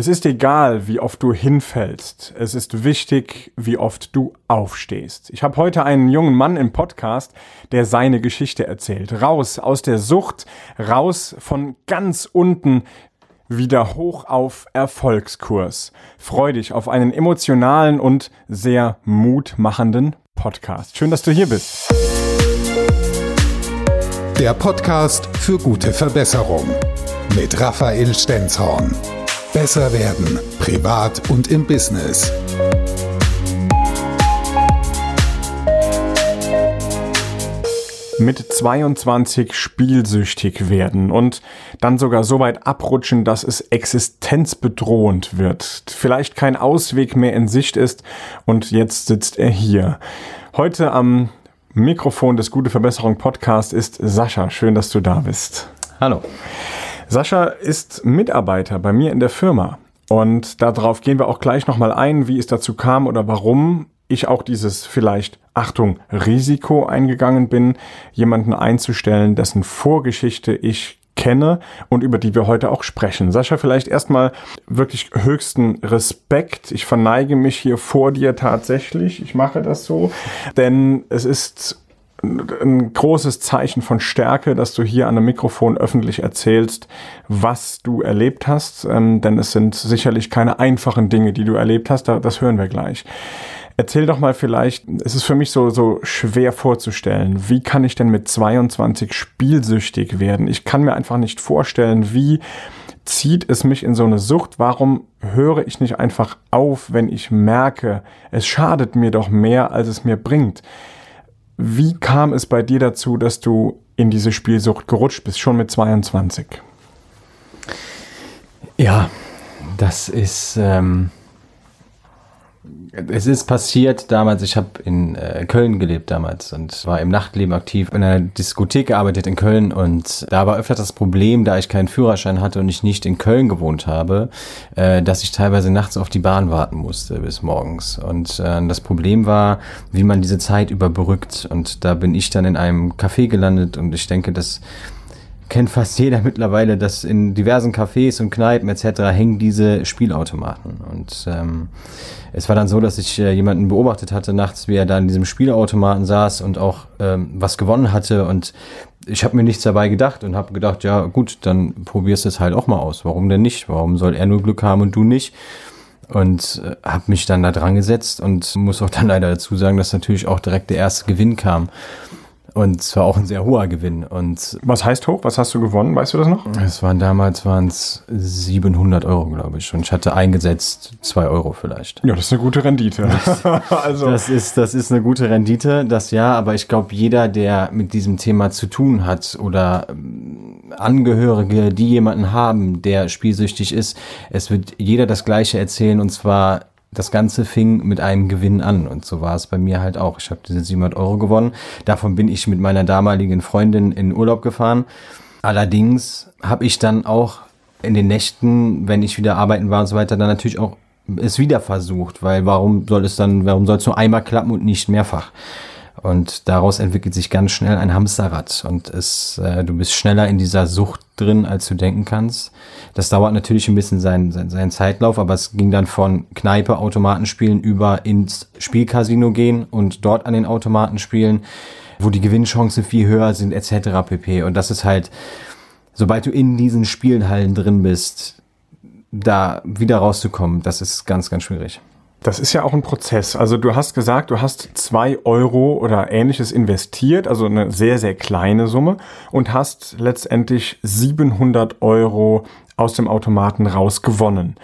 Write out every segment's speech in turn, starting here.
Es ist egal, wie oft du hinfällst. Es ist wichtig, wie oft du aufstehst. Ich habe heute einen jungen Mann im Podcast, der seine Geschichte erzählt. Raus aus der Sucht, raus von ganz unten wieder hoch auf Erfolgskurs. Freu dich auf einen emotionalen und sehr mutmachenden Podcast. Schön, dass du hier bist. Der Podcast für gute Verbesserung mit Raphael Stenzhorn. Besser werden, privat und im Business. mit 22 spielsüchtig werden und dann sogar so weit abrutschen, dass es existenzbedrohend wird. Vielleicht kein Ausweg mehr in Sicht ist und jetzt sitzt er hier. Heute am Mikrofon des Gute Verbesserung Podcast ist Sascha. Schön, dass du da bist. Hallo. Sascha ist Mitarbeiter bei mir in der Firma. Und darauf gehen wir auch gleich nochmal ein, wie es dazu kam oder warum ich auch dieses vielleicht, Achtung, Risiko eingegangen bin, jemanden einzustellen, dessen Vorgeschichte ich kenne und über die wir heute auch sprechen. Sascha, vielleicht erstmal wirklich höchsten Respekt. Ich verneige mich hier vor dir tatsächlich. Ich mache das so, denn es ist ein großes Zeichen von Stärke, dass du hier an einem Mikrofon öffentlich erzählst, was du erlebt hast, ähm, denn es sind sicherlich keine einfachen Dinge, die du erlebt hast, das hören wir gleich. Erzähl doch mal vielleicht, es ist für mich so, so schwer vorzustellen, wie kann ich denn mit 22 spielsüchtig werden? Ich kann mir einfach nicht vorstellen, wie zieht es mich in so eine Sucht? Warum höre ich nicht einfach auf, wenn ich merke, es schadet mir doch mehr, als es mir bringt? Wie kam es bei dir dazu, dass du in diese Spielsucht gerutscht bist, schon mit 22? Ja, das ist, ähm, es ist passiert damals, ich habe in äh, Köln gelebt damals und war im Nachtleben aktiv, in einer Diskothek gearbeitet in Köln und da war öfter das Problem, da ich keinen Führerschein hatte und ich nicht in Köln gewohnt habe, äh, dass ich teilweise nachts auf die Bahn warten musste bis morgens. Und äh, das Problem war, wie man diese Zeit überbrückt und da bin ich dann in einem Café gelandet und ich denke, dass kennt fast jeder mittlerweile, dass in diversen Cafés und Kneipen etc. hängen diese Spielautomaten. Und ähm, es war dann so, dass ich äh, jemanden beobachtet hatte nachts, wie er da in diesem Spielautomaten saß und auch ähm, was gewonnen hatte. Und ich habe mir nichts dabei gedacht und habe gedacht, ja gut, dann probierst du es halt auch mal aus. Warum denn nicht? Warum soll er nur Glück haben und du nicht? Und äh, habe mich dann da dran gesetzt und muss auch dann leider dazu sagen, dass natürlich auch direkt der erste Gewinn kam. Und zwar auch ein sehr hoher Gewinn. Und Was heißt hoch? Was hast du gewonnen? Weißt du das noch? es waren damals waren es 700 Euro, glaube ich. Und ich hatte eingesetzt 2 Euro vielleicht. Ja, das ist eine gute Rendite. also das ist, das ist eine gute Rendite, das ja. Aber ich glaube, jeder, der mit diesem Thema zu tun hat oder ähm, Angehörige, die jemanden haben, der spielsüchtig ist, es wird jeder das Gleiche erzählen. Und zwar das Ganze fing mit einem Gewinn an und so war es bei mir halt auch. Ich habe diese 700 Euro gewonnen. Davon bin ich mit meiner damaligen Freundin in Urlaub gefahren. Allerdings habe ich dann auch in den Nächten, wenn ich wieder arbeiten war und so weiter, dann natürlich auch es wieder versucht, weil warum soll es dann, warum soll es nur einmal klappen und nicht mehrfach? Und daraus entwickelt sich ganz schnell ein Hamsterrad und es, äh, du bist schneller in dieser Sucht drin, als du denken kannst. Das dauert natürlich ein bisschen seinen, seinen, seinen Zeitlauf, aber es ging dann von Kneipe, Automatenspielen über ins Spielcasino gehen und dort an den Automaten spielen, wo die Gewinnchancen viel höher sind, etc. pp. Und das ist halt, sobald du in diesen Spielhallen drin bist, da wieder rauszukommen, das ist ganz, ganz schwierig. Das ist ja auch ein Prozess. Also du hast gesagt, du hast zwei Euro oder ähnliches investiert, also eine sehr, sehr kleine Summe und hast letztendlich 700 Euro aus dem Automaten rausgewonnen.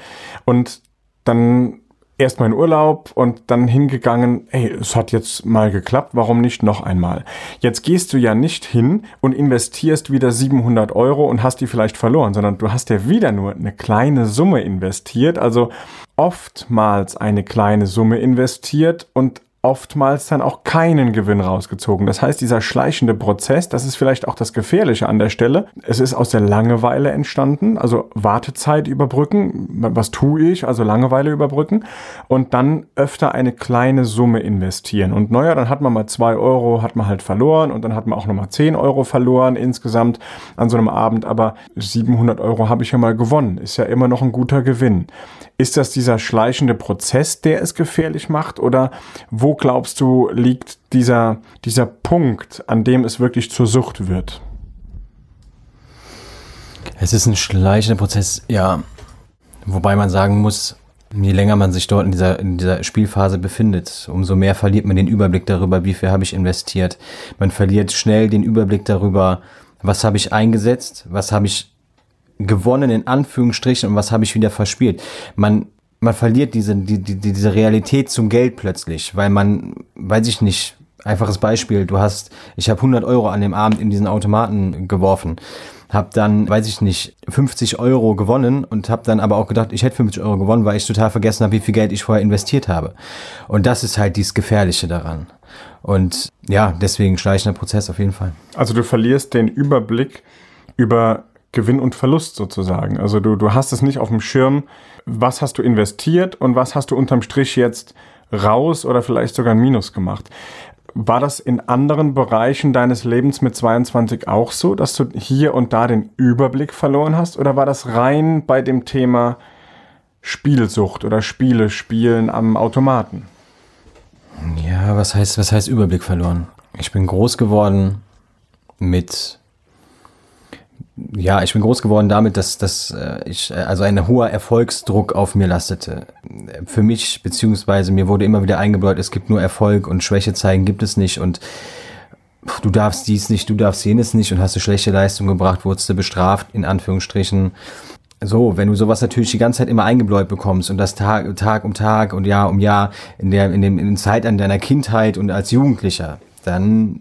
Und dann erstmal in Urlaub und dann hingegangen, ey, es hat jetzt mal geklappt, warum nicht noch einmal? Jetzt gehst du ja nicht hin und investierst wieder 700 Euro und hast die vielleicht verloren, sondern du hast ja wieder nur eine kleine Summe investiert, also oftmals eine kleine Summe investiert und oftmals dann auch keinen Gewinn rausgezogen. Das heißt, dieser schleichende Prozess, das ist vielleicht auch das Gefährliche an der Stelle. Es ist aus der Langeweile entstanden, also Wartezeit überbrücken. Was tue ich? Also Langeweile überbrücken. Und dann öfter eine kleine Summe investieren. Und naja, dann hat man mal zwei Euro, hat man halt verloren und dann hat man auch nochmal zehn Euro verloren insgesamt an so einem Abend. Aber 700 Euro habe ich ja mal gewonnen. Ist ja immer noch ein guter Gewinn. Ist das dieser schleichende Prozess, der es gefährlich macht? Oder wo glaubst du, liegt dieser, dieser Punkt, an dem es wirklich zur Sucht wird? Es ist ein schleichender Prozess, ja. Wobei man sagen muss, je länger man sich dort in dieser, in dieser Spielphase befindet, umso mehr verliert man den Überblick darüber, wie viel habe ich investiert. Man verliert schnell den Überblick darüber, was habe ich eingesetzt, was habe ich gewonnen in Anführungsstrichen und was habe ich wieder verspielt. Man man verliert diese die, die, diese Realität zum Geld plötzlich, weil man weiß ich nicht. Einfaches Beispiel: Du hast, ich habe 100 Euro an dem Abend in diesen Automaten geworfen, habe dann, weiß ich nicht, 50 Euro gewonnen und habe dann aber auch gedacht, ich hätte 50 Euro gewonnen, weil ich total vergessen habe, wie viel Geld ich vorher investiert habe. Und das ist halt dieses Gefährliche daran. Und ja, deswegen schleichender Prozess auf jeden Fall. Also du verlierst den Überblick über Gewinn und Verlust sozusagen. Also du, du hast es nicht auf dem Schirm, was hast du investiert und was hast du unterm Strich jetzt raus oder vielleicht sogar ein Minus gemacht. War das in anderen Bereichen deines Lebens mit 22 auch so, dass du hier und da den Überblick verloren hast? Oder war das rein bei dem Thema Spielsucht oder Spiele spielen am Automaten? Ja, was heißt, was heißt Überblick verloren? Ich bin groß geworden mit ja, ich bin groß geworden damit, dass, dass äh, ich äh, also ein hoher Erfolgsdruck auf mir lastete. Für mich, beziehungsweise mir wurde immer wieder eingebläut, es gibt nur Erfolg und Schwäche zeigen gibt es nicht und du darfst dies nicht, du darfst jenes nicht und hast du schlechte Leistung gebracht, wurdest du bestraft, in Anführungsstrichen. So, wenn du sowas natürlich die ganze Zeit immer eingebläut bekommst und das Tag, Tag um Tag und Jahr um Jahr in der, in dem, in der Zeit an deiner Kindheit und als Jugendlicher, dann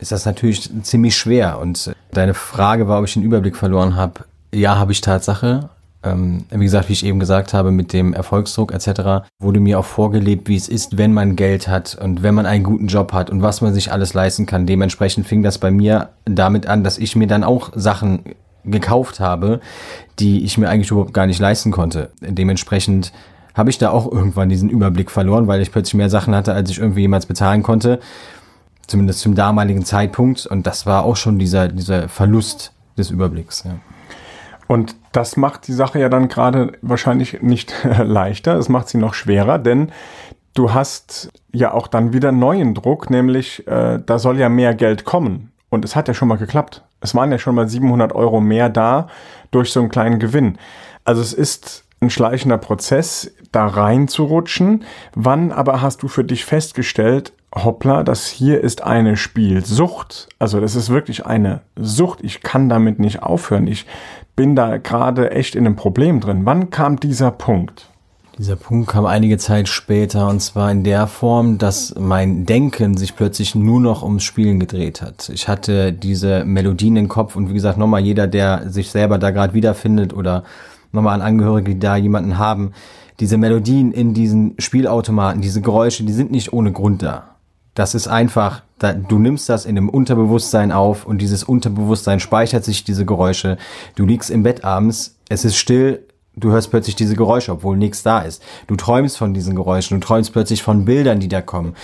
ist das natürlich ziemlich schwer. Und deine Frage war, ob ich den Überblick verloren habe. Ja, habe ich Tatsache. Ähm, wie gesagt, wie ich eben gesagt habe, mit dem Erfolgsdruck etc. wurde mir auch vorgelebt, wie es ist, wenn man Geld hat und wenn man einen guten Job hat und was man sich alles leisten kann. Dementsprechend fing das bei mir damit an, dass ich mir dann auch Sachen gekauft habe, die ich mir eigentlich überhaupt gar nicht leisten konnte. Dementsprechend habe ich da auch irgendwann diesen Überblick verloren, weil ich plötzlich mehr Sachen hatte, als ich irgendwie jemals bezahlen konnte zumindest zum damaligen Zeitpunkt. Und das war auch schon dieser, dieser Verlust des Überblicks. Ja. Und das macht die Sache ja dann gerade wahrscheinlich nicht leichter, es macht sie noch schwerer, denn du hast ja auch dann wieder neuen Druck, nämlich äh, da soll ja mehr Geld kommen. Und es hat ja schon mal geklappt. Es waren ja schon mal 700 Euro mehr da durch so einen kleinen Gewinn. Also es ist ein schleichender Prozess, da reinzurutschen. Wann aber hast du für dich festgestellt, hoppla, das hier ist eine Spielsucht. Also das ist wirklich eine Sucht. Ich kann damit nicht aufhören. Ich bin da gerade echt in einem Problem drin. Wann kam dieser Punkt? Dieser Punkt kam einige Zeit später und zwar in der Form, dass mein Denken sich plötzlich nur noch ums Spielen gedreht hat. Ich hatte diese Melodien im Kopf und wie gesagt, nochmal jeder, der sich selber da gerade wiederfindet oder nochmal an Angehörige, die da jemanden haben, diese Melodien in diesen Spielautomaten, diese Geräusche, die sind nicht ohne Grund da. Das ist einfach, da, du nimmst das in dem Unterbewusstsein auf und dieses Unterbewusstsein speichert sich diese Geräusche. Du liegst im Bett abends, es ist still, du hörst plötzlich diese Geräusche, obwohl nichts da ist. Du träumst von diesen Geräuschen, du träumst plötzlich von Bildern, die da kommen.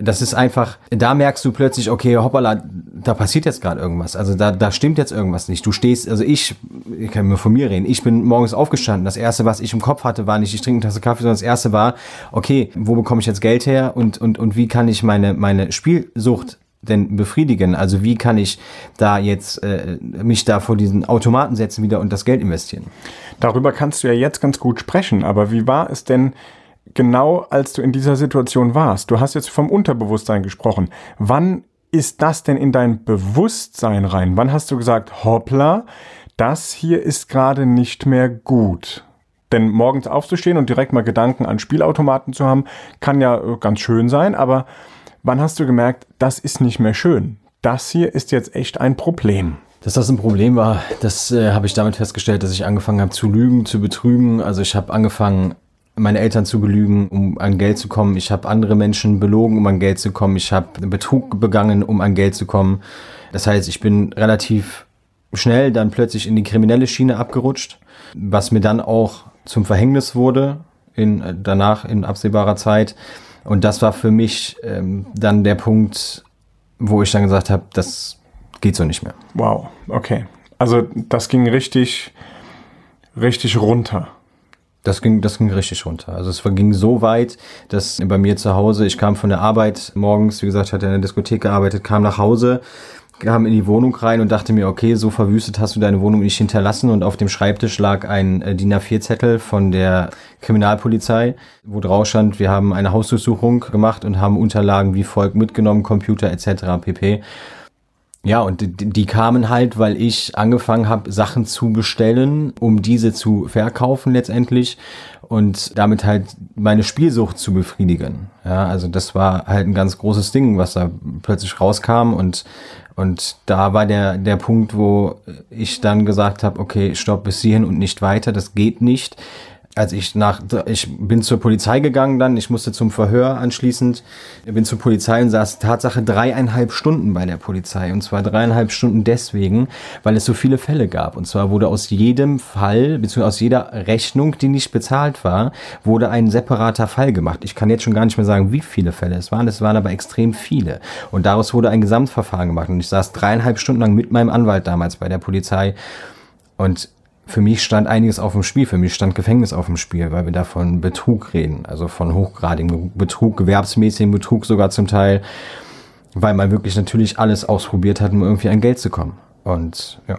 Das ist einfach, da merkst du plötzlich, okay, hoppala, da passiert jetzt gerade irgendwas. Also da, da stimmt jetzt irgendwas nicht. Du stehst, also ich, ich kann nur von mir reden, ich bin morgens aufgestanden. Das erste, was ich im Kopf hatte, war nicht, ich trinke eine Tasse Kaffee, sondern das erste war, okay, wo bekomme ich jetzt Geld her und, und, und wie kann ich meine, meine Spielsucht denn befriedigen? Also wie kann ich da jetzt äh, mich da vor diesen Automaten setzen wieder und das Geld investieren? Darüber kannst du ja jetzt ganz gut sprechen, aber wie war es denn genau, als du in dieser Situation warst? Du hast jetzt vom Unterbewusstsein gesprochen. Wann ist das denn in dein Bewusstsein rein? Wann hast du gesagt, hoppla, das hier ist gerade nicht mehr gut? Denn morgens aufzustehen und direkt mal Gedanken an Spielautomaten zu haben, kann ja äh, ganz schön sein, aber Wann hast du gemerkt, das ist nicht mehr schön? Das hier ist jetzt echt ein Problem. Dass das ein Problem war, das äh, habe ich damit festgestellt, dass ich angefangen habe zu lügen, zu betrügen. Also ich habe angefangen, meine Eltern zu belügen, um an Geld zu kommen. Ich habe andere Menschen belogen, um an Geld zu kommen. Ich habe Betrug begangen, um an Geld zu kommen. Das heißt, ich bin relativ schnell dann plötzlich in die kriminelle Schiene abgerutscht, was mir dann auch zum Verhängnis wurde in, danach in absehbarer Zeit. Und das war für mich ähm, dann der Punkt, wo ich dann gesagt habe, das geht so nicht mehr. Wow, okay. Also das ging richtig, richtig runter. Das ging, das ging richtig runter. Also es ging so weit, dass bei mir zu Hause, ich kam von der Arbeit morgens, wie gesagt, hatte in der Diskothek gearbeitet, kam nach Hause, kam in die Wohnung rein und dachte mir, okay, so verwüstet hast du deine Wohnung nicht hinterlassen und auf dem Schreibtisch lag ein äh, DIN A4-Zettel von der Kriminalpolizei, wo drauf stand, wir haben eine Hausdurchsuchung gemacht und haben Unterlagen wie folgt mitgenommen, Computer etc. pp. Ja, und die, die kamen halt, weil ich angefangen habe, Sachen zu bestellen, um diese zu verkaufen letztendlich und damit halt meine Spielsucht zu befriedigen. Ja, also das war halt ein ganz großes Ding, was da plötzlich rauskam und und da war der der Punkt, wo ich dann gesagt habe, okay, stopp bis hierhin und nicht weiter, das geht nicht als ich nach, ich bin zur Polizei gegangen dann, ich musste zum Verhör anschließend, bin zur Polizei und saß Tatsache dreieinhalb Stunden bei der Polizei. Und zwar dreieinhalb Stunden deswegen, weil es so viele Fälle gab. Und zwar wurde aus jedem Fall, beziehungsweise aus jeder Rechnung, die nicht bezahlt war, wurde ein separater Fall gemacht. Ich kann jetzt schon gar nicht mehr sagen, wie viele Fälle es waren. Es waren aber extrem viele. Und daraus wurde ein Gesamtverfahren gemacht. Und ich saß dreieinhalb Stunden lang mit meinem Anwalt damals bei der Polizei. Und für mich stand einiges auf dem Spiel. Für mich stand Gefängnis auf dem Spiel, weil wir da von Betrug reden. Also von hochgradigem Betrug, gewerbsmäßigem Betrug sogar zum Teil, weil man wirklich natürlich alles ausprobiert hat, um irgendwie an Geld zu kommen. Und ja.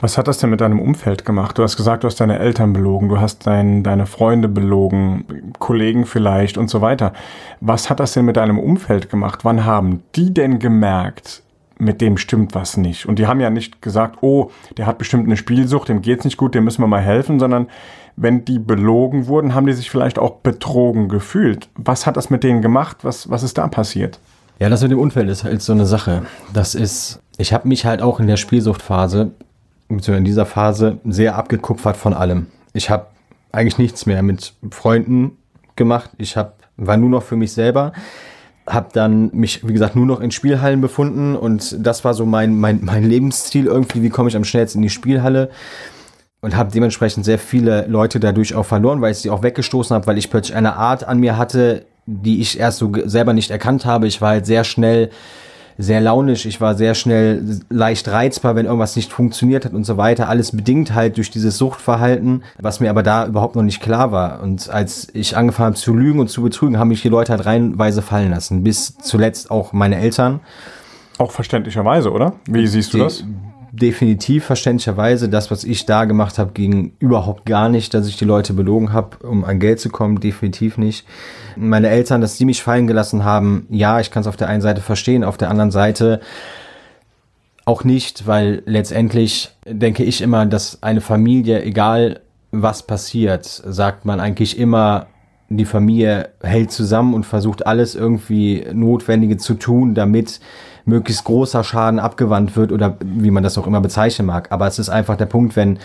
Was hat das denn mit deinem Umfeld gemacht? Du hast gesagt, du hast deine Eltern belogen, du hast dein, deine Freunde belogen, Kollegen vielleicht und so weiter. Was hat das denn mit deinem Umfeld gemacht? Wann haben die denn gemerkt, mit dem stimmt was nicht. Und die haben ja nicht gesagt, oh, der hat bestimmt eine Spielsucht, dem geht's nicht gut, dem müssen wir mal helfen, sondern wenn die belogen wurden, haben die sich vielleicht auch betrogen gefühlt. Was hat das mit denen gemacht? Was, was ist da passiert? Ja, das mit dem Unfall ist halt so eine Sache. Das ist, ich habe mich halt auch in der Spielsuchtphase, beziehungsweise in dieser Phase, sehr abgekupfert von allem. Ich habe eigentlich nichts mehr mit Freunden gemacht. Ich hab, war nur noch für mich selber habe dann mich, wie gesagt, nur noch in Spielhallen befunden und das war so mein, mein, mein Lebensstil irgendwie, wie komme ich am schnellsten in die Spielhalle und habe dementsprechend sehr viele Leute dadurch auch verloren, weil ich sie auch weggestoßen habe, weil ich plötzlich eine Art an mir hatte, die ich erst so selber nicht erkannt habe. Ich war halt sehr schnell sehr launisch, ich war sehr schnell leicht reizbar, wenn irgendwas nicht funktioniert hat und so weiter. Alles bedingt halt durch dieses Suchtverhalten, was mir aber da überhaupt noch nicht klar war. Und als ich angefangen habe zu lügen und zu betrügen, haben mich die Leute halt reihenweise fallen lassen. Bis zuletzt auch meine Eltern. Auch verständlicherweise, oder? Wie siehst du das? Definitiv verständlicherweise. Das, was ich da gemacht habe, ging überhaupt gar nicht, dass ich die Leute belogen habe, um an Geld zu kommen. Definitiv nicht. Meine Eltern, dass die mich fallen gelassen haben, ja, ich kann es auf der einen Seite verstehen, auf der anderen Seite auch nicht, weil letztendlich denke ich immer, dass eine Familie, egal was passiert, sagt man eigentlich immer, die Familie hält zusammen und versucht alles irgendwie Notwendige zu tun, damit möglichst großer Schaden abgewandt wird oder wie man das auch immer bezeichnen mag. Aber es ist einfach der Punkt, wenn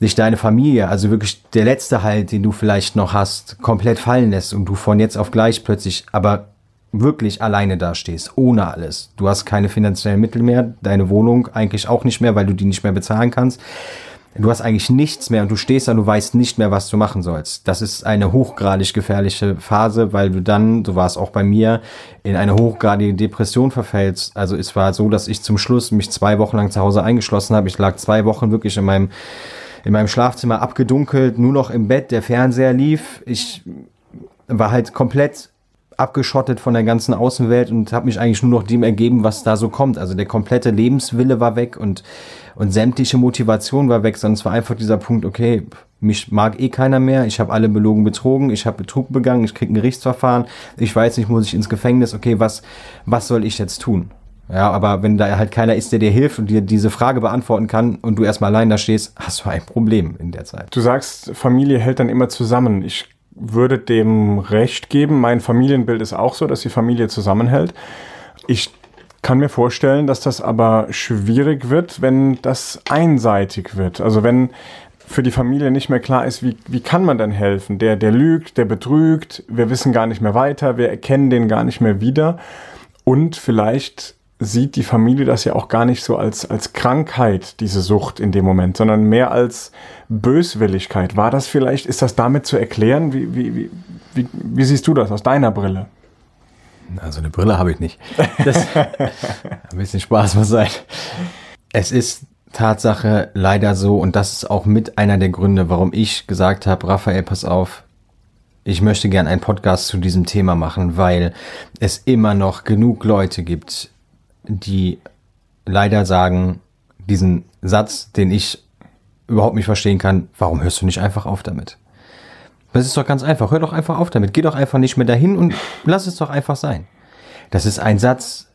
sich deine Familie, also wirklich der letzte Halt, den du vielleicht noch hast, komplett fallen lässt und du von jetzt auf gleich plötzlich aber wirklich alleine dastehst, ohne alles. Du hast keine finanziellen Mittel mehr, deine Wohnung eigentlich auch nicht mehr, weil du die nicht mehr bezahlen kannst du hast eigentlich nichts mehr und du stehst da, du weißt nicht mehr, was du machen sollst. Das ist eine hochgradig gefährliche Phase, weil du dann, so war es auch bei mir, in eine hochgradige Depression verfällst. Also es war so, dass ich zum Schluss mich zwei Wochen lang zu Hause eingeschlossen habe. Ich lag zwei Wochen wirklich in meinem in meinem Schlafzimmer abgedunkelt, nur noch im Bett, der Fernseher lief. Ich war halt komplett abgeschottet von der ganzen Außenwelt und habe mich eigentlich nur noch dem ergeben, was da so kommt. Also der komplette Lebenswille war weg und, und sämtliche Motivation war weg, sondern es war einfach dieser Punkt, okay, mich mag eh keiner mehr, ich habe alle belogen betrogen, ich habe Betrug begangen, ich krieg ein Gerichtsverfahren, ich weiß nicht, muss ich ins Gefängnis, okay, was, was soll ich jetzt tun? Ja, aber wenn da halt keiner ist, der dir hilft und dir diese Frage beantworten kann und du erstmal allein da stehst, hast du ein Problem in der Zeit. Du sagst, Familie hält dann immer zusammen. Ich würde dem recht geben. Mein Familienbild ist auch so, dass die Familie zusammenhält. Ich kann mir vorstellen, dass das aber schwierig wird, wenn das einseitig wird. Also wenn für die Familie nicht mehr klar ist, wie, wie kann man denn helfen? Der, der lügt, der betrügt, wir wissen gar nicht mehr weiter, wir erkennen den gar nicht mehr wieder. Und vielleicht sieht die Familie das ja auch gar nicht so als, als Krankheit, diese Sucht in dem Moment, sondern mehr als Böswilligkeit. War das vielleicht, ist das damit zu erklären? Wie, wie, wie, wie, wie siehst du das aus deiner Brille? Also eine Brille habe ich nicht. Das, ein bisschen Spaß muss sein. Es ist Tatsache leider so, und das ist auch mit einer der Gründe, warum ich gesagt habe, Raphael, pass auf, ich möchte gern einen Podcast zu diesem Thema machen, weil es immer noch genug Leute gibt, die leider sagen, diesen Satz, den ich überhaupt nicht verstehen kann, warum hörst du nicht einfach auf damit? Das ist doch ganz einfach. Hör doch einfach auf damit. Geh doch einfach nicht mehr dahin und lass es doch einfach sein. Das ist ein Satz,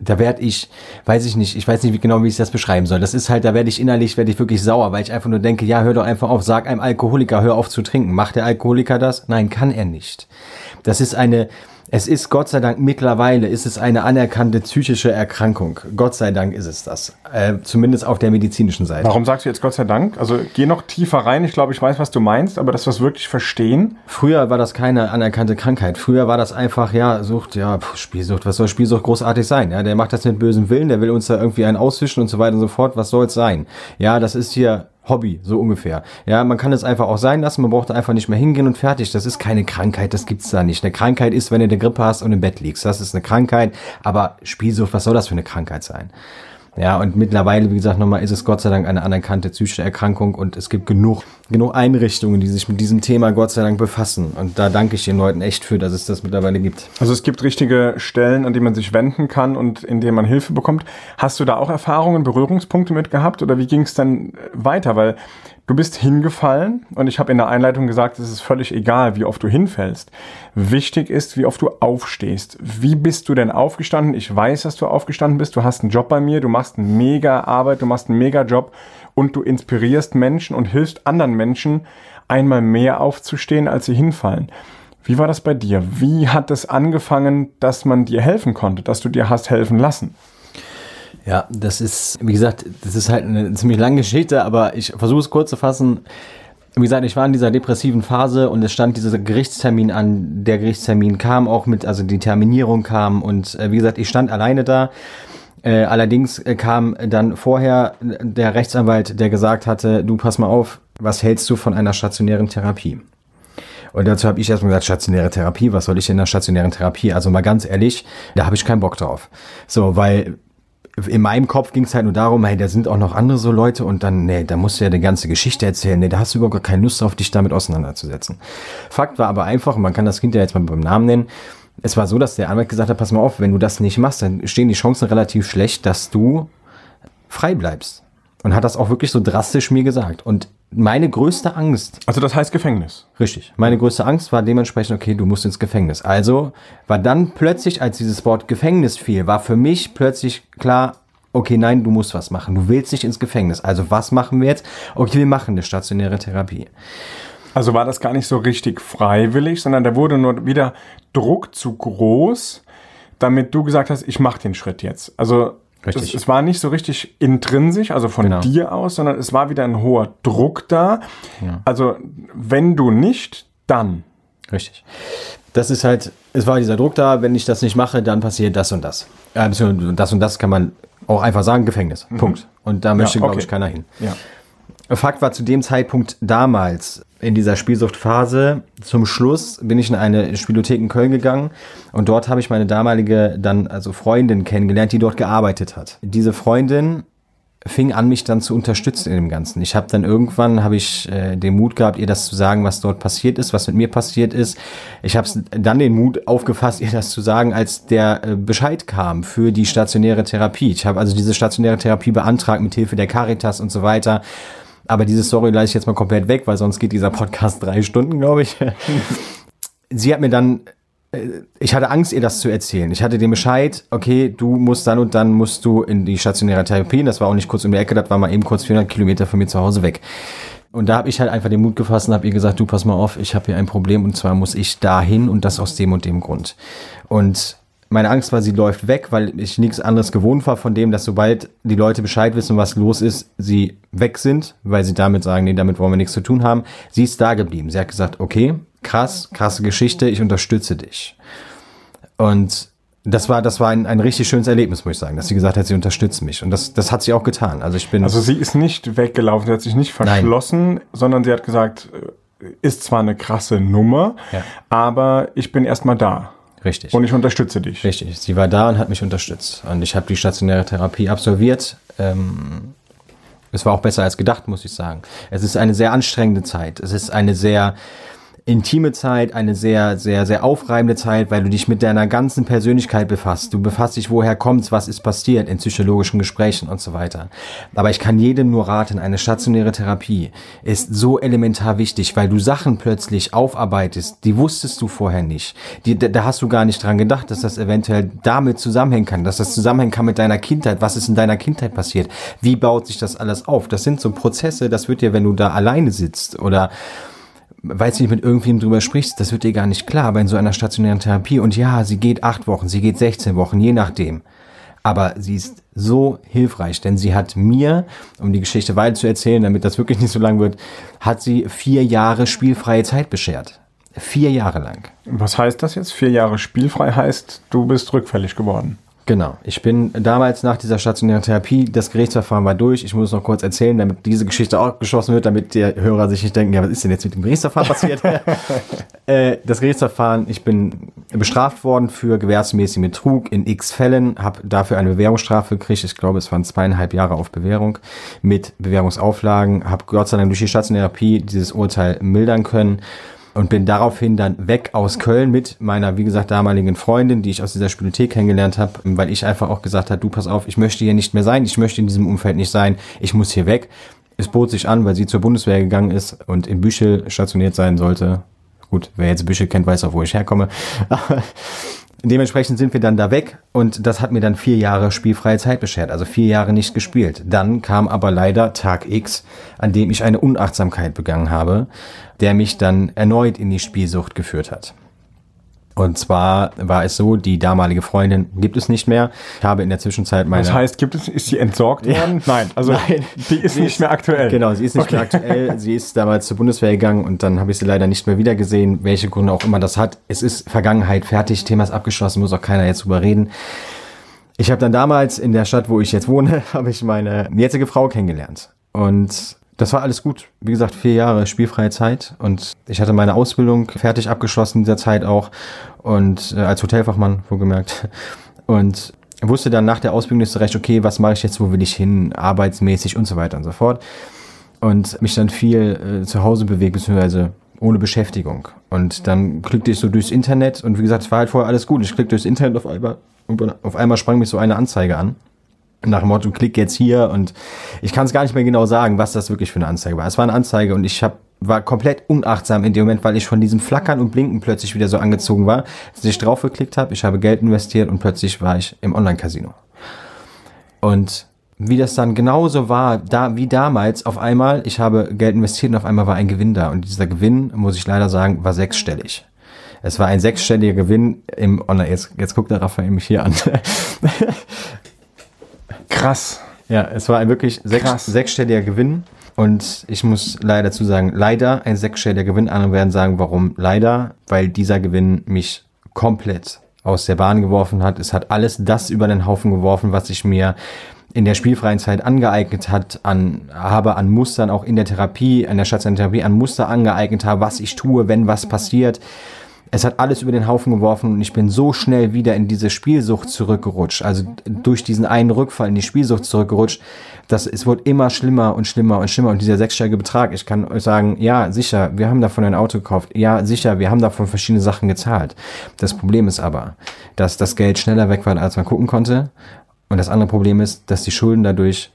da werde ich, weiß ich nicht, ich weiß nicht wie genau, wie ich das beschreiben soll. Das ist halt, da werde ich innerlich, werde ich wirklich sauer, weil ich einfach nur denke, ja, hör doch einfach auf, sag einem Alkoholiker, hör auf zu trinken. Macht der Alkoholiker das? Nein, kann er nicht. Das ist eine, es ist Gott sei Dank mittlerweile ist es eine anerkannte psychische Erkrankung. Gott sei Dank ist es das. Äh, zumindest auf der medizinischen Seite. Warum sagst du jetzt Gott sei Dank? Also geh noch tiefer rein. Ich glaube, ich weiß, was du meinst, aber dass wir es wirklich verstehen. Früher war das keine anerkannte Krankheit. Früher war das einfach, ja, Sucht, ja, pff, Spielsucht. Was soll Spielsucht großartig sein? Ja, der macht das mit bösem Willen, der will uns da irgendwie einen auswischen und so weiter und so fort. Was soll es sein? Ja, das ist hier Hobby, so ungefähr. Ja, man kann es einfach auch sein lassen, man braucht einfach nicht mehr hingehen und fertig. Das ist keine Krankheit, das gibt's da nicht. Eine Krankheit ist, wenn du eine Grippe hast und im Bett liegst. Das ist eine Krankheit, aber Spielsucht, was soll das für eine Krankheit sein? Ja, und mittlerweile, wie gesagt, nochmal ist es Gott sei Dank eine anerkannte psychische Erkrankung und es gibt genug, genug Einrichtungen, die sich mit diesem Thema Gott sei Dank befassen. Und da danke ich den Leuten echt für, dass es das mittlerweile gibt. Also es gibt richtige Stellen, an die man sich wenden kann und in denen man Hilfe bekommt. Hast du da auch Erfahrungen, Berührungspunkte mit gehabt oder wie ging es dann weiter? Weil Du bist hingefallen und ich habe in der Einleitung gesagt, es ist völlig egal, wie oft du hinfällst. Wichtig ist, wie oft du aufstehst. Wie bist du denn aufgestanden? Ich weiß, dass du aufgestanden bist. Du hast einen Job bei mir, du machst eine mega Arbeit, du machst einen mega Job und du inspirierst Menschen und hilfst anderen Menschen, einmal mehr aufzustehen, als sie hinfallen. Wie war das bei dir? Wie hat es angefangen, dass man dir helfen konnte, dass du dir hast helfen lassen? Ja, das ist, wie gesagt, das ist halt eine ziemlich lange Geschichte, aber ich versuche es kurz zu fassen. Wie gesagt, ich war in dieser depressiven Phase und es stand dieser Gerichtstermin an. Der Gerichtstermin kam auch mit, also die Terminierung kam und äh, wie gesagt, ich stand alleine da. Äh, allerdings äh, kam dann vorher der Rechtsanwalt, der gesagt hatte, du pass mal auf, was hältst du von einer stationären Therapie? Und dazu habe ich erstmal gesagt, stationäre Therapie, was soll ich in der stationären Therapie? Also mal ganz ehrlich, da habe ich keinen Bock drauf. So, weil in meinem Kopf ging es halt nur darum, hey, da sind auch noch andere so Leute und dann, nee, da musst du ja die ganze Geschichte erzählen. Nee, da hast du überhaupt gar keine Lust drauf, dich damit auseinanderzusetzen. Fakt war aber einfach, und man kann das Kind ja jetzt mal beim Namen nennen, es war so, dass der Anwalt gesagt hat, pass mal auf, wenn du das nicht machst, dann stehen die Chancen relativ schlecht, dass du frei bleibst. Und hat das auch wirklich so drastisch mir gesagt. Und meine größte Angst. Also das heißt Gefängnis. Richtig. Meine größte Angst war dementsprechend, okay, du musst ins Gefängnis. Also war dann plötzlich, als dieses Wort Gefängnis fiel, war für mich plötzlich klar, okay, nein, du musst was machen. Du willst nicht ins Gefängnis. Also was machen wir jetzt? Okay, wir machen eine stationäre Therapie. Also war das gar nicht so richtig freiwillig, sondern da wurde nur wieder Druck zu groß, damit du gesagt hast, ich mache den Schritt jetzt. Also Richtig. Es, es, war nicht so richtig intrinsisch, also von genau. dir aus, sondern es war wieder ein hoher Druck da. Ja. Also wenn du nicht, dann. Richtig. Das ist halt, es war dieser Druck da, wenn ich das nicht mache, dann passiert das und das. Äh, das und das kann man auch einfach sagen, Gefängnis. Mhm. Punkt. Und da möchte, ja, okay. glaube ich, keiner hin. Ja. Fakt war zu dem Zeitpunkt damals in dieser Spielsuchtphase. Zum Schluss bin ich in eine Spielothek in Köln gegangen und dort habe ich meine damalige dann also Freundin kennengelernt, die dort gearbeitet hat. Diese Freundin fing an, mich dann zu unterstützen in dem Ganzen. Ich habe dann irgendwann habe ich äh, den Mut gehabt, ihr das zu sagen, was dort passiert ist, was mit mir passiert ist. Ich habe dann den Mut aufgefasst, ihr das zu sagen, als der äh, Bescheid kam für die stationäre Therapie. Ich habe also diese stationäre Therapie beantragt mit Hilfe der Caritas und so weiter. Aber diese Story leite ich jetzt mal komplett weg, weil sonst geht dieser Podcast drei Stunden, glaube ich. Sie hat mir dann äh, ich hatte Angst, ihr das zu erzählen. Ich hatte den Bescheid, okay, du musst dann und dann musst du in die stationäre Therapie. Das war auch nicht kurz um die Ecke, das war mal eben kurz 400 Kilometer von mir zu Hause weg. Und da habe ich halt einfach den Mut gefasst und habe ihr gesagt, du pass mal auf, ich habe hier ein Problem und zwar muss ich dahin und das aus dem und dem Grund. Und meine Angst war, sie läuft weg, weil ich nichts anderes gewohnt war von dem, dass sobald die Leute Bescheid wissen, was los ist, sie weg sind, weil sie damit sagen, nee, damit wollen wir nichts zu tun haben. Sie ist da geblieben. Sie hat gesagt, okay, krass, krasse Geschichte, ich unterstütze dich. Und das war, das war ein, ein richtig schönes Erlebnis, muss ich sagen, dass sie gesagt hat, sie unterstützt mich. Und das, das hat sie auch getan. Also ich bin. Also sie ist nicht weggelaufen, sie hat sich nicht verschlossen, Nein. sondern sie hat gesagt, äh, ist zwar eine krasse Nummer, ja. aber ich bin erstmal da. Richtig. Und ich unterstütze dich. Richtig. Sie war da und hat mich unterstützt. Und ich habe die stationäre Therapie absolviert. Ähm, es war auch besser als gedacht, muss ich sagen. Es ist eine sehr anstrengende Zeit. Es ist eine sehr intime Zeit, eine sehr, sehr, sehr aufreibende Zeit, weil du dich mit deiner ganzen Persönlichkeit befasst. Du befasst dich, woher kommt's, was ist passiert in psychologischen Gesprächen und so weiter. Aber ich kann jedem nur raten, eine stationäre Therapie ist so elementar wichtig, weil du Sachen plötzlich aufarbeitest, die wusstest du vorher nicht. Die, da hast du gar nicht dran gedacht, dass das eventuell damit zusammenhängen kann, dass das zusammenhängen kann mit deiner Kindheit. Was ist in deiner Kindheit passiert? Wie baut sich das alles auf? Das sind so Prozesse, das wird dir, wenn du da alleine sitzt oder weil du nicht mit irgendwem drüber sprichst, das wird dir gar nicht klar bei so einer stationären Therapie. Und ja, sie geht acht Wochen, sie geht 16 Wochen, je nachdem. Aber sie ist so hilfreich, denn sie hat mir, um die Geschichte weiter zu erzählen, damit das wirklich nicht so lang wird, hat sie vier Jahre spielfreie Zeit beschert. Vier Jahre lang. Was heißt das jetzt? Vier Jahre spielfrei heißt, du bist rückfällig geworden. Genau. Ich bin damals nach dieser stationären Therapie, das Gerichtsverfahren war durch. Ich muss es noch kurz erzählen, damit diese Geschichte auch geschlossen wird, damit der Hörer sich nicht denken, ja, was ist denn jetzt mit dem Gerichtsverfahren passiert? äh, das Gerichtsverfahren, ich bin bestraft worden für gewährsmäßigen Betrug in x Fällen, habe dafür eine Bewährungsstrafe gekriegt. Ich glaube, es waren zweieinhalb Jahre auf Bewährung mit Bewährungsauflagen, habe Gott sei Dank durch die stationäre Therapie dieses Urteil mildern können und bin daraufhin dann weg aus Köln mit meiner, wie gesagt, damaligen Freundin, die ich aus dieser Spielothek kennengelernt habe, weil ich einfach auch gesagt habe, du pass auf, ich möchte hier nicht mehr sein, ich möchte in diesem Umfeld nicht sein, ich muss hier weg. Es bot sich an, weil sie zur Bundeswehr gegangen ist und in Büchel stationiert sein sollte. Gut, wer jetzt Büchel kennt, weiß auch, wo ich herkomme. Dementsprechend sind wir dann da weg und das hat mir dann vier Jahre spielfreie Zeit beschert, also vier Jahre nicht gespielt. Dann kam aber leider Tag X, an dem ich eine Unachtsamkeit begangen habe, der mich dann erneut in die Spielsucht geführt hat. Und zwar war es so, die damalige Freundin gibt es nicht mehr. Ich habe in der Zwischenzeit meine. Das heißt, gibt es, ist sie entsorgt worden? Ja. Nein, also Nein. die ist sie nicht mehr aktuell. Genau, sie ist nicht okay. mehr aktuell. Sie ist damals zur Bundeswehr gegangen und dann habe ich sie leider nicht mehr wiedergesehen, welche Gründe auch immer das hat. Es ist Vergangenheit fertig, Thema ist abgeschlossen, muss auch keiner jetzt drüber reden. Ich habe dann damals in der Stadt, wo ich jetzt wohne, habe ich meine jetzige Frau kennengelernt. Und das war alles gut. Wie gesagt, vier Jahre spielfreie Zeit und ich hatte meine Ausbildung fertig abgeschlossen in dieser Zeit auch und äh, als Hotelfachmann, wohlgemerkt. Und wusste dann nach der Ausbildung nicht so recht, okay, was mache ich jetzt, wo will ich hin, arbeitsmäßig und so weiter und so fort. Und mich dann viel äh, zu Hause bewegt, beziehungsweise ohne Beschäftigung. Und dann klickte ich so durchs Internet und wie gesagt, es war halt vorher alles gut. Ich klickte durchs Internet auf einmal und auf einmal sprang mich so eine Anzeige an nach dem Motto, klick jetzt hier und ich kann es gar nicht mehr genau sagen, was das wirklich für eine Anzeige war. Es war eine Anzeige und ich hab, war komplett unachtsam in dem Moment, weil ich von diesem Flackern und Blinken plötzlich wieder so angezogen war, dass ich drauf geklickt habe, ich habe Geld investiert und plötzlich war ich im Online-Casino. Und wie das dann genauso war, da wie damals, auf einmal, ich habe Geld investiert und auf einmal war ein Gewinn da. Und dieser Gewinn, muss ich leider sagen, war sechsstellig. Es war ein sechsstelliger Gewinn im Online. Jetzt, jetzt guckt der Raphael mich hier an. Krass. Ja, es war ein wirklich sechs, sechsstelliger Gewinn. Und ich muss leider dazu sagen, leider ein sechsstelliger Gewinn. Andere werden sagen, warum leider? Weil dieser Gewinn mich komplett aus der Bahn geworfen hat. Es hat alles das über den Haufen geworfen, was ich mir in der spielfreien Zeit angeeignet hat, an, habe an Mustern auch in der Therapie, an der stationären Therapie, an Muster angeeignet habe, was ich tue, wenn was passiert es hat alles über den Haufen geworfen und ich bin so schnell wieder in diese Spielsucht zurückgerutscht, also durch diesen einen Rückfall in die Spielsucht zurückgerutscht, dass es wurde immer schlimmer und schlimmer und schlimmer. Und dieser sechsstellige Betrag, ich kann euch sagen, ja, sicher, wir haben davon ein Auto gekauft, ja, sicher, wir haben davon verschiedene Sachen gezahlt. Das Problem ist aber, dass das Geld schneller weg war, als man gucken konnte. Und das andere Problem ist, dass die Schulden dadurch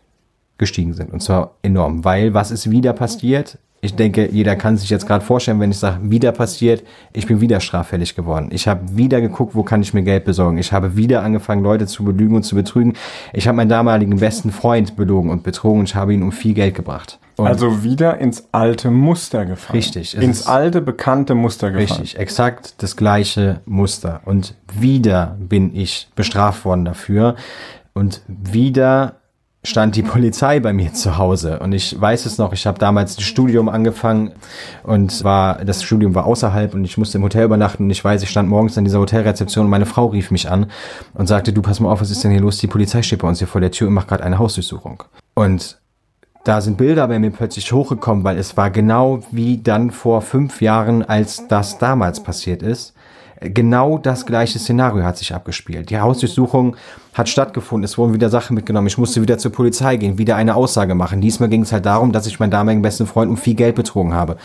gestiegen sind. Und zwar enorm, weil was ist wieder passiert? Ich denke, jeder kann sich jetzt gerade vorstellen, wenn ich sage, wieder passiert, ich bin wieder straffällig geworden. Ich habe wieder geguckt, wo kann ich mir Geld besorgen. Ich habe wieder angefangen, Leute zu belügen und zu betrügen. Ich habe meinen damaligen besten Freund belogen und betrogen und ich habe ihn um viel Geld gebracht. Und also wieder ins alte Muster gefallen. Richtig, Ins alte, bekannte Muster gefallen. Richtig, exakt das gleiche Muster. Und wieder bin ich bestraft worden dafür. Und wieder stand die Polizei bei mir zu Hause. Und ich weiß es noch, ich habe damals ein Studium angefangen und war, das Studium war außerhalb und ich musste im Hotel übernachten. Und ich weiß, ich stand morgens an dieser Hotelrezeption und meine Frau rief mich an und sagte, du pass mal auf, was ist denn hier los? Die Polizei steht bei uns hier vor der Tür und macht gerade eine Hausdurchsuchung. Und da sind Bilder bei mir plötzlich hochgekommen, weil es war genau wie dann vor fünf Jahren, als das damals passiert ist. Genau das gleiche Szenario hat sich abgespielt. Die Hausdurchsuchung hat stattgefunden, es wurden wieder Sachen mitgenommen, ich musste wieder zur Polizei gehen, wieder eine Aussage machen. Diesmal ging es halt darum, dass ich meinen damaligen besten Freund um viel Geld betrogen habe.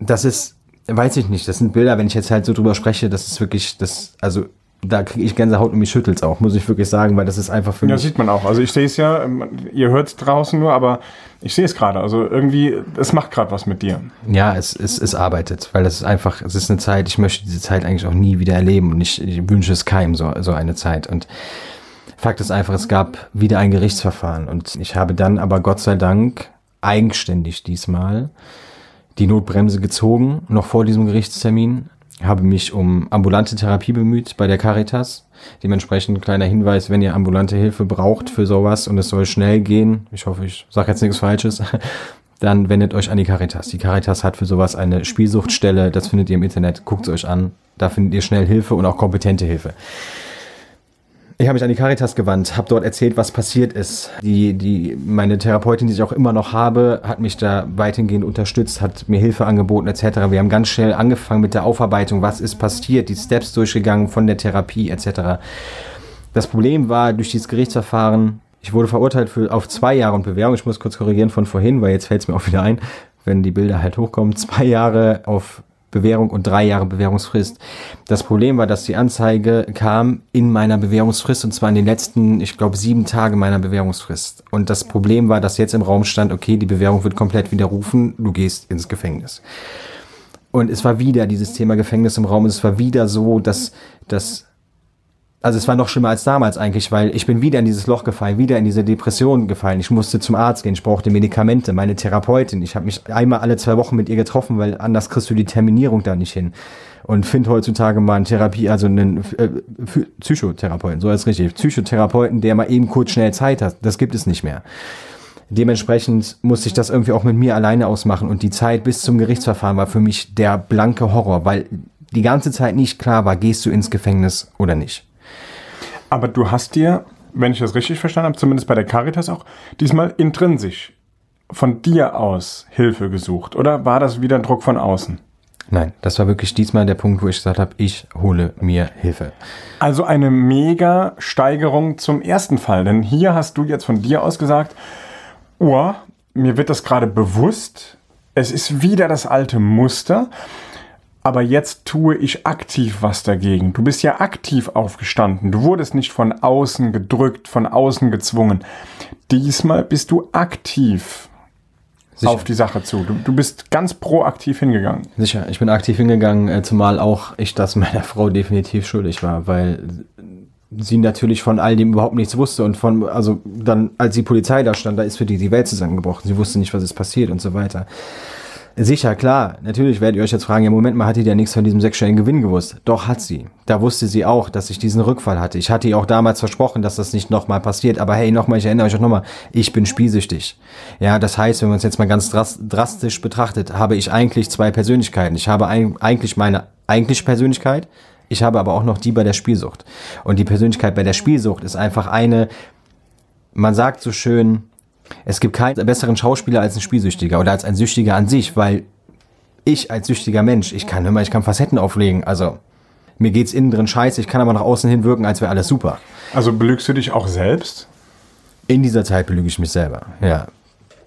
Das ist, weiß ich nicht, das sind Bilder, wenn ich jetzt halt so drüber spreche, das ist wirklich, das, also da kriege ich Gänsehaut und mich schüttelt's auch, muss ich wirklich sagen, weil das ist einfach für Ja, mich. sieht man auch. Also ich sehe es ja, ähm, ihr hört es draußen nur, aber ich sehe es gerade. Also irgendwie, es macht gerade was mit dir. Ja, es, es, es arbeitet, weil das ist einfach, es ist eine Zeit, ich möchte diese Zeit eigentlich auch nie wieder erleben und ich, ich wünsche es keinem so, so eine Zeit. Und Fakt ist einfach, es gab wieder ein Gerichtsverfahren und ich habe dann aber Gott sei Dank eigenständig diesmal die Notbremse gezogen, noch vor diesem Gerichtstermin, habe mich um ambulante Therapie bemüht bei der Caritas. Dementsprechend kleiner Hinweis, wenn ihr ambulante Hilfe braucht für sowas und es soll schnell gehen, ich hoffe, ich sage jetzt nichts Falsches, dann wendet euch an die Caritas. Die Caritas hat für sowas eine Spielsuchtstelle, das findet ihr im Internet, guckt es euch an. Da findet ihr schnell Hilfe und auch kompetente Hilfe. Ich habe mich an die Caritas gewandt, habe dort erzählt, was passiert ist. Die, die, meine Therapeutin, die ich auch immer noch habe, hat mich da weitgehend unterstützt, hat mir Hilfe angeboten etc. Wir haben ganz schnell angefangen mit der Aufarbeitung, was ist passiert, die Steps durchgegangen von der Therapie etc. Das Problem war, durch dieses Gerichtsverfahren, ich wurde verurteilt für, auf zwei Jahre und Bewährung. Ich muss kurz korrigieren von vorhin, weil jetzt fällt es mir auch wieder ein, wenn die Bilder halt hochkommen. Zwei Jahre auf Bewährung und drei Jahre Bewährungsfrist. Das Problem war, dass die Anzeige kam in meiner Bewährungsfrist und zwar in den letzten, ich glaube, sieben Tage meiner Bewährungsfrist. Und das Problem war, dass jetzt im Raum stand, okay, die Bewährung wird komplett widerrufen, du gehst ins Gefängnis. Und es war wieder dieses Thema Gefängnis im Raum. und Es war wieder so, dass, dass also es war noch schlimmer als damals eigentlich, weil ich bin wieder in dieses Loch gefallen, wieder in diese Depression gefallen. Ich musste zum Arzt gehen, ich brauchte Medikamente, meine Therapeutin. Ich habe mich einmal alle zwei Wochen mit ihr getroffen, weil anders kriegst du die Terminierung da nicht hin. Und finde heutzutage mal einen Therapie, also einen äh, Psychotherapeuten, so als richtig. Psychotherapeuten, der mal eben kurz schnell Zeit hat. Das gibt es nicht mehr. Dementsprechend musste ich das irgendwie auch mit mir alleine ausmachen und die Zeit bis zum Gerichtsverfahren war für mich der blanke Horror, weil die ganze Zeit nicht klar war, gehst du ins Gefängnis oder nicht. Aber du hast dir, wenn ich das richtig verstanden habe, zumindest bei der Caritas auch, diesmal intrinsisch von dir aus Hilfe gesucht. Oder war das wieder ein Druck von außen? Nein, das war wirklich diesmal der Punkt, wo ich gesagt habe, ich hole mir Hilfe. Also eine mega Steigerung zum ersten Fall. Denn hier hast du jetzt von dir aus gesagt, oh, mir wird das gerade bewusst. Es ist wieder das alte Muster. Aber jetzt tue ich aktiv was dagegen. Du bist ja aktiv aufgestanden. Du wurdest nicht von außen gedrückt, von außen gezwungen. Diesmal bist du aktiv Sicher. auf die Sache zu. Du, du bist ganz proaktiv hingegangen. Sicher, ich bin aktiv hingegangen, äh, zumal auch ich das meiner Frau definitiv schuldig war, weil sie natürlich von all dem überhaupt nichts wusste und von, also dann, als die Polizei da stand, da ist für die die Welt zusammengebrochen. Sie wusste nicht, was ist passiert und so weiter. Sicher, klar. Natürlich werdet ihr euch jetzt fragen, ja, Moment mal, hat die ja nichts von diesem sexuellen Gewinn gewusst? Doch, hat sie. Da wusste sie auch, dass ich diesen Rückfall hatte. Ich hatte ihr auch damals versprochen, dass das nicht nochmal passiert. Aber hey, nochmal, ich erinnere euch auch nochmal, ich bin spielsüchtig. Ja, das heißt, wenn man es jetzt mal ganz drastisch betrachtet, habe ich eigentlich zwei Persönlichkeiten. Ich habe eigentlich meine eigentliche Persönlichkeit, ich habe aber auch noch die bei der Spielsucht. Und die Persönlichkeit bei der Spielsucht ist einfach eine, man sagt so schön, es gibt keinen besseren Schauspieler als ein Spielsüchtiger oder als ein Süchtiger an sich, weil ich als süchtiger Mensch, ich kann immer, ich kann Facetten auflegen. Also mir geht's innen drin scheiße, ich kann aber nach außen hin wirken, als wäre alles super. Also belügst du dich auch selbst? In dieser Zeit belüge ich mich selber, ja.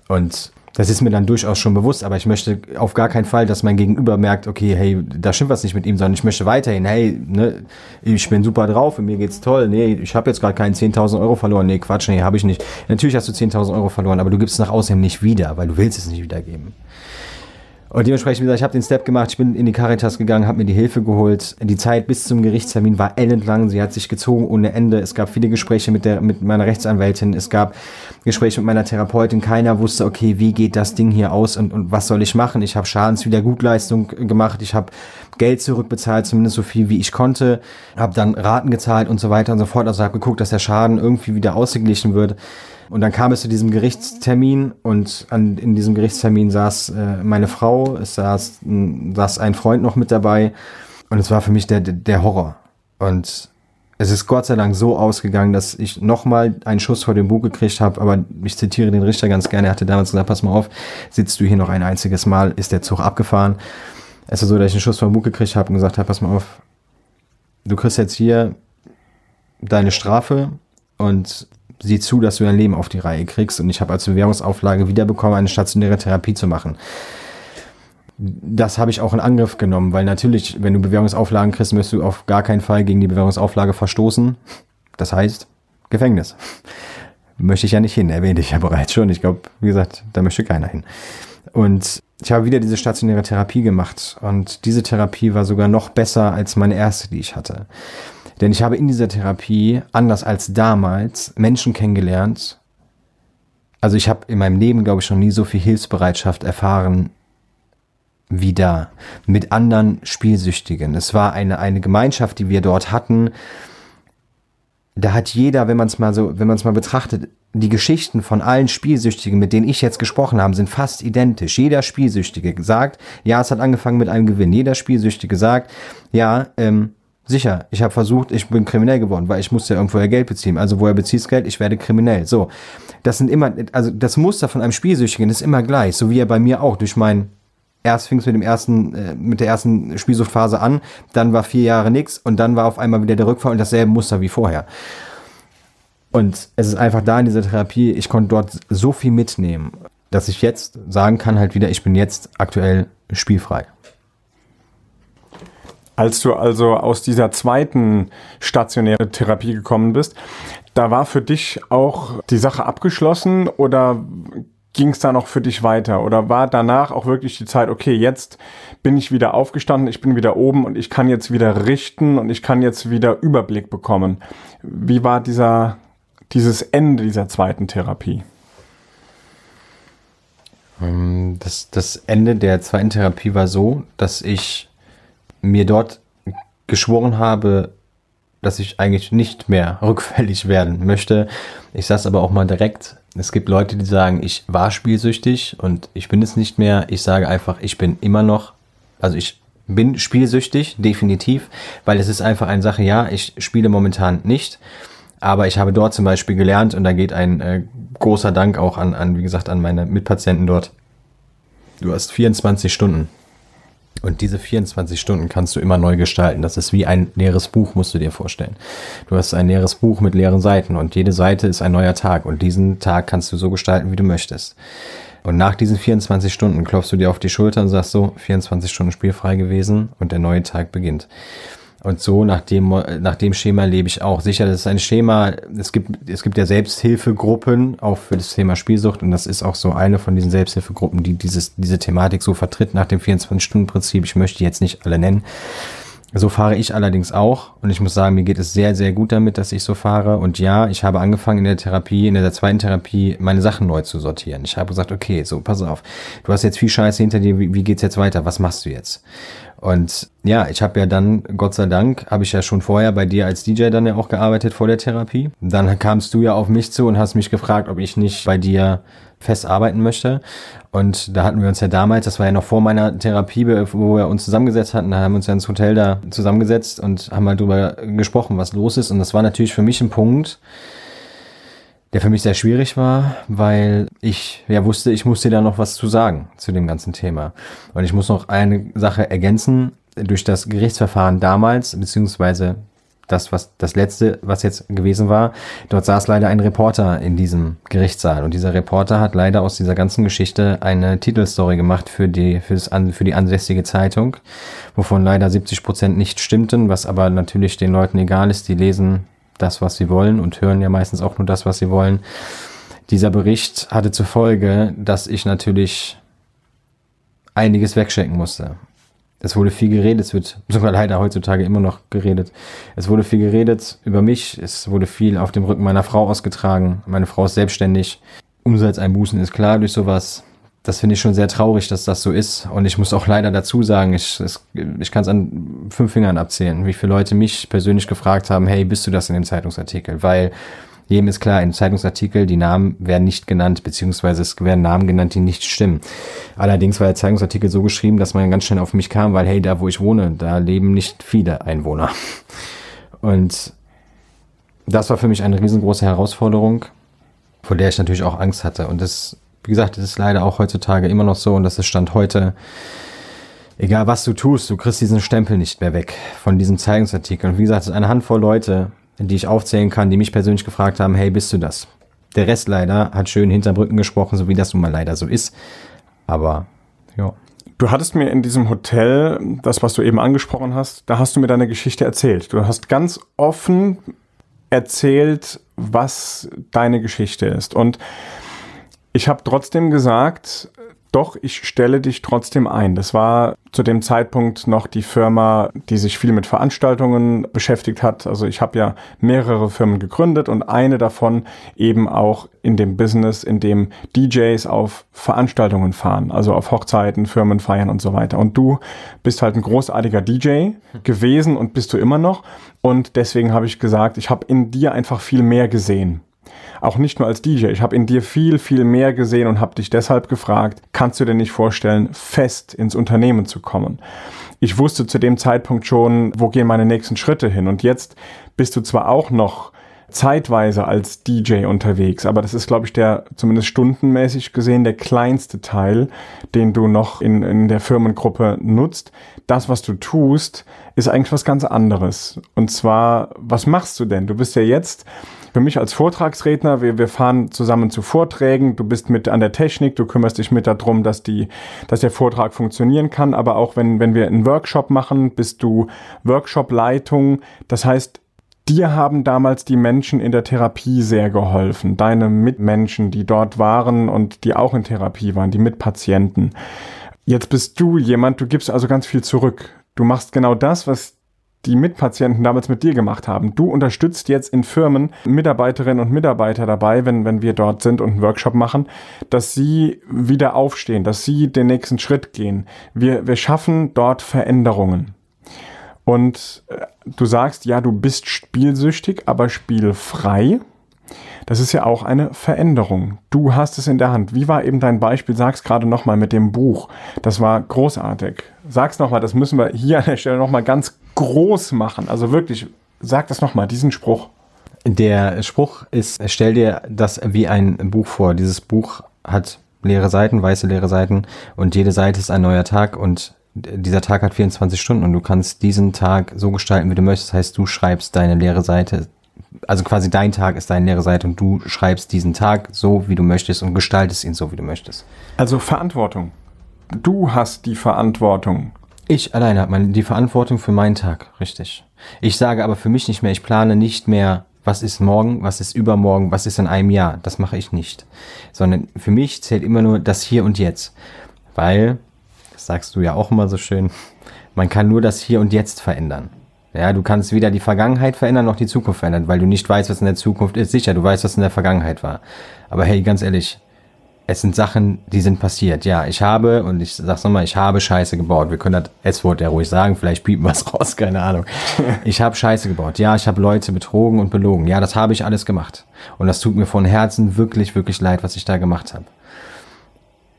Und das ist mir dann durchaus schon bewusst, aber ich möchte auf gar keinen Fall, dass mein Gegenüber merkt, okay, hey, da stimmt was nicht mit ihm, sondern ich möchte weiterhin, hey, ne, ich bin super drauf, mir geht's toll, nee, ich habe jetzt gerade keinen 10.000 Euro verloren, nee, Quatsch, nee, habe ich nicht. Natürlich hast du 10.000 Euro verloren, aber du gibst es nach außen nicht wieder, weil du willst es nicht wiedergeben. Und dementsprechend, wie ich habe den Step gemacht, ich bin in die Caritas gegangen, habe mir die Hilfe geholt. Die Zeit bis zum Gerichtstermin war ellenlang, sie hat sich gezogen ohne Ende. Es gab viele Gespräche mit, der, mit meiner Rechtsanwältin, es gab Gespräche mit meiner Therapeutin. Keiner wusste, okay, wie geht das Ding hier aus und, und was soll ich machen? Ich habe Schadenswiedergutleistung gemacht, ich habe Geld zurückbezahlt, zumindest so viel wie ich konnte, habe dann Raten gezahlt und so weiter und so fort. Also habe geguckt, dass der Schaden irgendwie wieder ausgeglichen wird. Und dann kam es zu diesem Gerichtstermin und an, in diesem Gerichtstermin saß äh, meine Frau, es saß, saß ein Freund noch mit dabei. Und es war für mich der, der Horror. Und es ist Gott sei Dank so ausgegangen, dass ich nochmal einen Schuss vor dem Bug gekriegt habe, aber ich zitiere den Richter ganz gerne, er hatte damals gesagt, pass mal auf, sitzt du hier noch ein einziges Mal, ist der Zug abgefahren. Es ist so, dass ich einen Schuss vor dem Bug gekriegt habe und gesagt habe, pass mal auf, du kriegst jetzt hier deine Strafe und sieh zu, dass du dein Leben auf die Reihe kriegst. Und ich habe als Bewährungsauflage wiederbekommen, eine stationäre Therapie zu machen. Das habe ich auch in Angriff genommen, weil natürlich, wenn du Bewährungsauflagen kriegst, wirst du auf gar keinen Fall gegen die Bewährungsauflage verstoßen. Das heißt, Gefängnis. Möchte ich ja nicht hin, erwähnte ich ja bereits schon. Ich glaube, wie gesagt, da möchte keiner hin. Und ich habe wieder diese stationäre Therapie gemacht. Und diese Therapie war sogar noch besser als meine erste, die ich hatte. Denn ich habe in dieser Therapie, anders als damals, Menschen kennengelernt. Also ich habe in meinem Leben, glaube ich, schon nie so viel Hilfsbereitschaft erfahren wie da. Mit anderen Spielsüchtigen. Es war eine, eine Gemeinschaft, die wir dort hatten. Da hat jeder, wenn man es mal so, wenn man es mal betrachtet, die Geschichten von allen Spielsüchtigen, mit denen ich jetzt gesprochen habe, sind fast identisch. Jeder Spielsüchtige sagt, ja, es hat angefangen mit einem Gewinn. Jeder Spielsüchtige sagt, ja, ähm, Sicher, ich habe versucht, ich bin kriminell geworden, weil ich musste ja irgendwoher Geld beziehen. Also woher beziehst Geld? Ich werde kriminell. So, das sind immer, also das Muster von einem Spielsüchtigen ist immer gleich, so wie er bei mir auch durch mein erst fing es mit dem ersten, äh, mit der ersten Spielsuchtphase an, dann war vier Jahre nix und dann war auf einmal wieder der Rückfall und dasselbe Muster wie vorher. Und es ist einfach da in dieser Therapie, ich konnte dort so viel mitnehmen, dass ich jetzt sagen kann halt wieder, ich bin jetzt aktuell spielfrei. Als du also aus dieser zweiten stationären Therapie gekommen bist, da war für dich auch die Sache abgeschlossen oder ging es da noch für dich weiter? Oder war danach auch wirklich die Zeit, okay, jetzt bin ich wieder aufgestanden, ich bin wieder oben und ich kann jetzt wieder richten und ich kann jetzt wieder Überblick bekommen? Wie war dieser, dieses Ende dieser zweiten Therapie? Ähm, das, das Ende der zweiten Therapie war so, dass ich mir dort geschworen habe, dass ich eigentlich nicht mehr rückfällig werden möchte. Ich sage es aber auch mal direkt. Es gibt Leute, die sagen, ich war spielsüchtig und ich bin es nicht mehr. Ich sage einfach, ich bin immer noch, also ich bin spielsüchtig, definitiv, weil es ist einfach eine Sache, ja, ich spiele momentan nicht, aber ich habe dort zum Beispiel gelernt und da geht ein äh, großer Dank auch an, an, wie gesagt, an meine Mitpatienten dort. Du hast 24 Stunden und diese 24 Stunden kannst du immer neu gestalten. Das ist wie ein leeres Buch, musst du dir vorstellen. Du hast ein leeres Buch mit leeren Seiten und jede Seite ist ein neuer Tag und diesen Tag kannst du so gestalten, wie du möchtest. Und nach diesen 24 Stunden klopfst du dir auf die Schulter und sagst so, 24 Stunden spielfrei gewesen und der neue Tag beginnt. Und so nach dem, nach dem Schema lebe ich auch. Sicher, das ist ein Schema, es gibt, es gibt ja Selbsthilfegruppen, auch für das Thema Spielsucht. Und das ist auch so eine von diesen Selbsthilfegruppen, die dieses, diese Thematik so vertritt nach dem 24-Stunden-Prinzip. Ich möchte jetzt nicht alle nennen. So fahre ich allerdings auch. Und ich muss sagen, mir geht es sehr, sehr gut damit, dass ich so fahre. Und ja, ich habe angefangen in der Therapie, in der zweiten Therapie, meine Sachen neu zu sortieren. Ich habe gesagt, okay, so, pass auf. Du hast jetzt viel Scheiße hinter dir. Wie, wie geht's jetzt weiter? Was machst du jetzt? Und ja, ich habe ja dann, Gott sei Dank, habe ich ja schon vorher bei dir als DJ dann ja auch gearbeitet vor der Therapie. Dann kamst du ja auf mich zu und hast mich gefragt, ob ich nicht bei dir fest arbeiten möchte. Und da hatten wir uns ja damals, das war ja noch vor meiner Therapie, wo wir uns zusammengesetzt hatten, da haben wir uns ja ins Hotel da zusammengesetzt und haben mal drüber gesprochen, was los ist. Und das war natürlich für mich ein Punkt, der für mich sehr schwierig war, weil ich ja wusste, ich muss dir da noch was zu sagen zu dem ganzen Thema. Und ich muss noch eine Sache ergänzen. Durch das Gerichtsverfahren damals, beziehungsweise das, was das letzte, was jetzt gewesen war, dort saß leider ein Reporter in diesem Gerichtssaal. Und dieser Reporter hat leider aus dieser ganzen Geschichte eine Titelstory gemacht für die, für, das, für die ansässige Zeitung, wovon leider 70 Prozent nicht stimmten, was aber natürlich den Leuten egal ist, die lesen das, was sie wollen und hören ja meistens auch nur das, was sie wollen. Dieser Bericht hatte zur Folge, dass ich natürlich einiges wegschenken musste. Es wurde viel geredet, es wird sogar leider heutzutage immer noch geredet. Es wurde viel geredet über mich, es wurde viel auf dem Rücken meiner Frau ausgetragen. Meine Frau ist selbstständig. Umsatzeinbußen ist klar durch sowas. Das finde ich schon sehr traurig, dass das so ist. Und ich muss auch leider dazu sagen, ich, ich kann es an fünf Fingern abzählen, wie viele Leute mich persönlich gefragt haben, hey, bist du das in dem Zeitungsartikel? Weil jedem ist klar, im Zeitungsartikel, die Namen werden nicht genannt, beziehungsweise es werden Namen genannt, die nicht stimmen. Allerdings war der Zeitungsartikel so geschrieben, dass man ganz schnell auf mich kam, weil hey, da wo ich wohne, da leben nicht viele Einwohner. Und das war für mich eine riesengroße Herausforderung, vor der ich natürlich auch Angst hatte. Und das, wie gesagt, das ist leider auch heutzutage immer noch so und das ist Stand heute. Egal was du tust, du kriegst diesen Stempel nicht mehr weg von diesem Zeitungsartikel. Und wie gesagt, es ist eine Handvoll Leute, die ich aufzählen kann, die mich persönlich gefragt haben, hey, bist du das? Der Rest leider hat schön hinterm Rücken gesprochen, so wie das nun mal leider so ist. Aber, ja. Du hattest mir in diesem Hotel, das, was du eben angesprochen hast, da hast du mir deine Geschichte erzählt. Du hast ganz offen erzählt, was deine Geschichte ist. Und ich habe trotzdem gesagt, doch, ich stelle dich trotzdem ein. Das war zu dem Zeitpunkt noch die Firma, die sich viel mit Veranstaltungen beschäftigt hat. Also ich habe ja mehrere Firmen gegründet und eine davon eben auch in dem Business, in dem DJs auf Veranstaltungen fahren, also auf Hochzeiten, Firmen feiern und so weiter. Und du bist halt ein großartiger DJ gewesen und bist du immer noch. Und deswegen habe ich gesagt, ich habe in dir einfach viel mehr gesehen auch nicht nur als DJ. Ich habe in dir viel, viel mehr gesehen und habe dich deshalb gefragt, kannst du dir nicht vorstellen, fest ins Unternehmen zu kommen? Ich wusste zu dem Zeitpunkt schon, wo gehen meine nächsten Schritte hin. Und jetzt bist du zwar auch noch zeitweise als DJ unterwegs, aber das ist, glaube ich, der zumindest stundenmäßig gesehen der kleinste Teil, den du noch in, in der Firmengruppe nutzt. Das, was du tust, ist eigentlich was ganz anderes. Und zwar, was machst du denn? Du bist ja jetzt für mich als Vortragsredner, wir, wir fahren zusammen zu Vorträgen, du bist mit an der Technik, du kümmerst dich mit darum, dass die, dass der Vortrag funktionieren kann, aber auch wenn, wenn wir einen Workshop machen, bist du Workshop-Leitung. Das heißt, Dir haben damals die Menschen in der Therapie sehr geholfen, deine Mitmenschen, die dort waren und die auch in Therapie waren, die Mitpatienten. Jetzt bist du jemand, du gibst also ganz viel zurück. Du machst genau das, was die Mitpatienten damals mit dir gemacht haben. Du unterstützt jetzt in Firmen Mitarbeiterinnen und Mitarbeiter dabei, wenn, wenn wir dort sind und einen Workshop machen, dass sie wieder aufstehen, dass sie den nächsten Schritt gehen. Wir, wir schaffen dort Veränderungen. Und äh, du sagst, ja, du bist spielsüchtig, aber spielfrei. Das ist ja auch eine Veränderung. Du hast es in der Hand. Wie war eben dein Beispiel? Sag's gerade nochmal mit dem Buch. Das war großartig. Sag's nochmal, das müssen wir hier an der Stelle nochmal ganz groß machen. Also wirklich, sag das nochmal, diesen Spruch. Der Spruch ist, stell dir das wie ein Buch vor. Dieses Buch hat leere Seiten, weiße leere Seiten und jede Seite ist ein neuer Tag und dieser Tag hat 24 Stunden und du kannst diesen Tag so gestalten, wie du möchtest. Das heißt, du schreibst deine leere Seite also quasi dein Tag ist deine leere Seite und du schreibst diesen Tag so, wie du möchtest und gestaltest ihn so, wie du möchtest. Also Verantwortung. Du hast die Verantwortung. Ich alleine habe die Verantwortung für meinen Tag, richtig. Ich sage aber für mich nicht mehr, ich plane nicht mehr, was ist morgen, was ist übermorgen, was ist in einem Jahr. Das mache ich nicht. Sondern für mich zählt immer nur das Hier und Jetzt. Weil, das sagst du ja auch immer so schön, man kann nur das Hier und Jetzt verändern. Ja, du kannst weder die Vergangenheit verändern noch die Zukunft verändern, weil du nicht weißt, was in der Zukunft ist. Sicher, du weißt, was in der Vergangenheit war. Aber hey, ganz ehrlich, es sind Sachen, die sind passiert. Ja, ich habe, und ich sag's nochmal, ich habe Scheiße gebaut. Wir können das S-Wort ja ruhig sagen, vielleicht piepen was raus, keine Ahnung. Ich habe Scheiße gebaut. Ja, ich habe Leute betrogen und belogen. Ja, das habe ich alles gemacht. Und das tut mir von Herzen wirklich, wirklich leid, was ich da gemacht habe.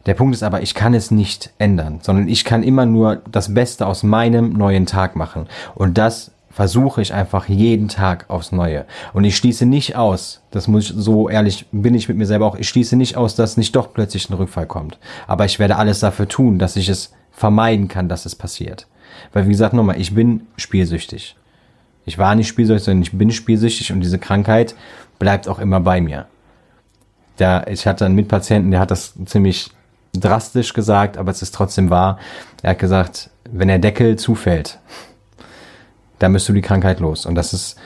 Der Punkt ist aber, ich kann es nicht ändern, sondern ich kann immer nur das Beste aus meinem neuen Tag machen. Und das versuche ich einfach jeden Tag aufs Neue. Und ich schließe nicht aus, das muss ich, so ehrlich bin ich mit mir selber auch, ich schließe nicht aus, dass nicht doch plötzlich ein Rückfall kommt. Aber ich werde alles dafür tun, dass ich es vermeiden kann, dass es passiert. Weil wie gesagt nochmal, ich bin spielsüchtig. Ich war nicht spielsüchtig, sondern ich bin spielsüchtig und diese Krankheit bleibt auch immer bei mir. Da, ich hatte einen Mitpatienten, der hat das ziemlich drastisch gesagt, aber es ist trotzdem wahr. Er hat gesagt, wenn der Deckel zufällt, bist du die Krankheit los. Und das ist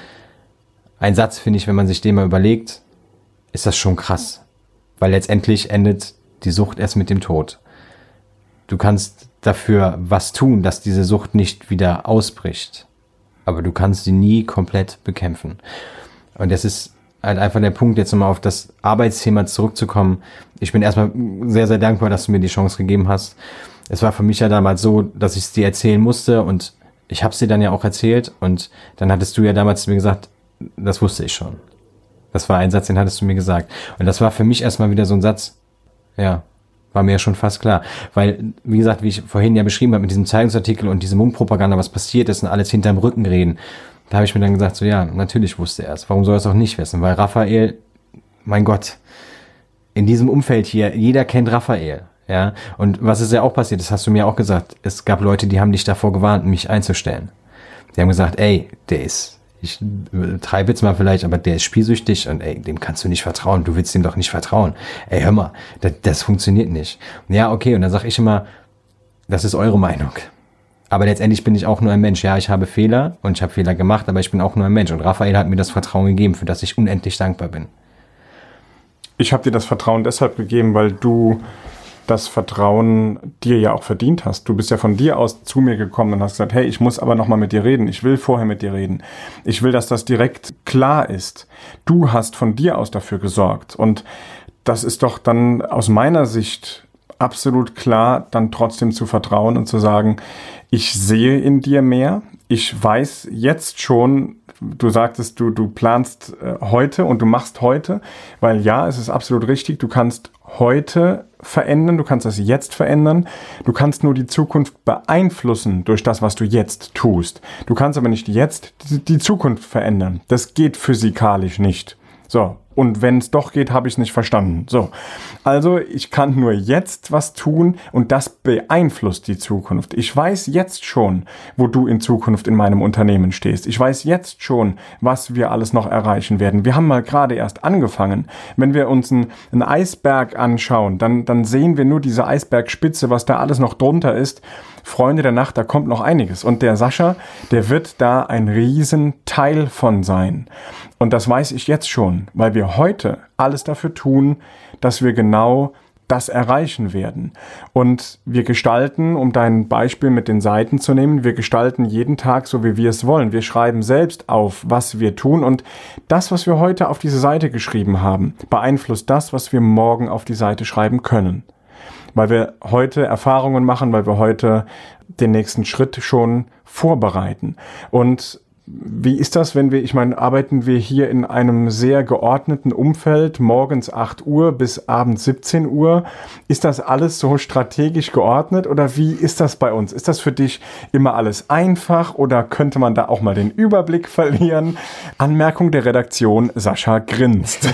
ein Satz, finde ich, wenn man sich den mal überlegt, ist das schon krass. Weil letztendlich endet die Sucht erst mit dem Tod. du kannst dafür was tun, dass diese Sucht nicht wieder ausbricht. Aber du kannst sie nie komplett bekämpfen. Und das ist halt einfach der Punkt, jetzt nochmal auf das Arbeitsthema zurückzukommen. Ich bin erstmal sehr, sehr dankbar, dass du mir die Chance gegeben hast. Es war für mich ja damals so, dass ich es dir erzählen musste und ich habe es dir dann ja auch erzählt und dann hattest du ja damals zu mir gesagt, das wusste ich schon. Das war ein Satz, den hattest du mir gesagt. Und das war für mich erstmal wieder so ein Satz, ja, war mir ja schon fast klar. Weil, wie gesagt, wie ich vorhin ja beschrieben habe mit diesem Zeitungsartikel und diesem Mundpropaganda, was passiert ist und alles hinterm Rücken reden, da habe ich mir dann gesagt, so ja, natürlich wusste er es. Warum soll er es auch nicht wissen? Weil Raphael, mein Gott, in diesem Umfeld hier, jeder kennt Raphael. Ja, und was ist ja auch passiert, das hast du mir auch gesagt, es gab Leute, die haben dich davor gewarnt, mich einzustellen. Die haben gesagt, ey, der ist, ich treibe jetzt mal vielleicht, aber der ist spielsüchtig und ey, dem kannst du nicht vertrauen, du willst dem doch nicht vertrauen. Ey, hör mal, das, das funktioniert nicht. Ja, okay, und dann sag ich immer, das ist eure Meinung. Aber letztendlich bin ich auch nur ein Mensch. Ja, ich habe Fehler und ich habe Fehler gemacht, aber ich bin auch nur ein Mensch. Und Raphael hat mir das Vertrauen gegeben, für das ich unendlich dankbar bin. Ich habe dir das Vertrauen deshalb gegeben, weil du das Vertrauen dir ja auch verdient hast. Du bist ja von dir aus zu mir gekommen und hast gesagt, hey, ich muss aber noch mal mit dir reden. Ich will vorher mit dir reden. Ich will, dass das direkt klar ist. Du hast von dir aus dafür gesorgt und das ist doch dann aus meiner Sicht absolut klar, dann trotzdem zu vertrauen und zu sagen, ich sehe in dir mehr. Ich weiß jetzt schon, du sagtest, du, du planst äh, heute und du machst heute, weil ja, es ist absolut richtig, du kannst heute verändern, du kannst das jetzt verändern, du kannst nur die Zukunft beeinflussen durch das, was du jetzt tust. Du kannst aber nicht jetzt die, Zukunft verändern. Das geht physikalisch nicht. So, und wenn es doch geht, habe ich es nicht verstanden. So. Also ich kann nur jetzt was tun und das beeinflusst die Zukunft. Ich weiß jetzt schon, wo du in Zukunft in meinem Unternehmen stehst. Ich weiß jetzt schon, was wir alles noch erreichen werden. Wir haben mal gerade erst angefangen. Wenn wir uns einen, einen Eisberg anschauen, dann, dann sehen wir nur diese Eisbergspitze, was da alles noch drunter ist. Freunde der Nacht, da kommt noch einiges. Und der Sascha, der wird da ein Riesenteil von sein. Und das weiß ich jetzt schon, weil wir heute alles dafür tun, dass wir genau das erreichen werden. Und wir gestalten, um dein Beispiel mit den Seiten zu nehmen, wir gestalten jeden Tag so, wie wir es wollen. Wir schreiben selbst auf, was wir tun und das, was wir heute auf diese Seite geschrieben haben, beeinflusst das, was wir morgen auf die Seite schreiben können weil wir heute Erfahrungen machen, weil wir heute den nächsten Schritt schon vorbereiten. Und wie ist das, wenn wir, ich meine, arbeiten wir hier in einem sehr geordneten Umfeld, morgens 8 Uhr bis abends 17 Uhr? Ist das alles so strategisch geordnet oder wie ist das bei uns? Ist das für dich immer alles einfach oder könnte man da auch mal den Überblick verlieren? Anmerkung der Redaktion, Sascha grinst.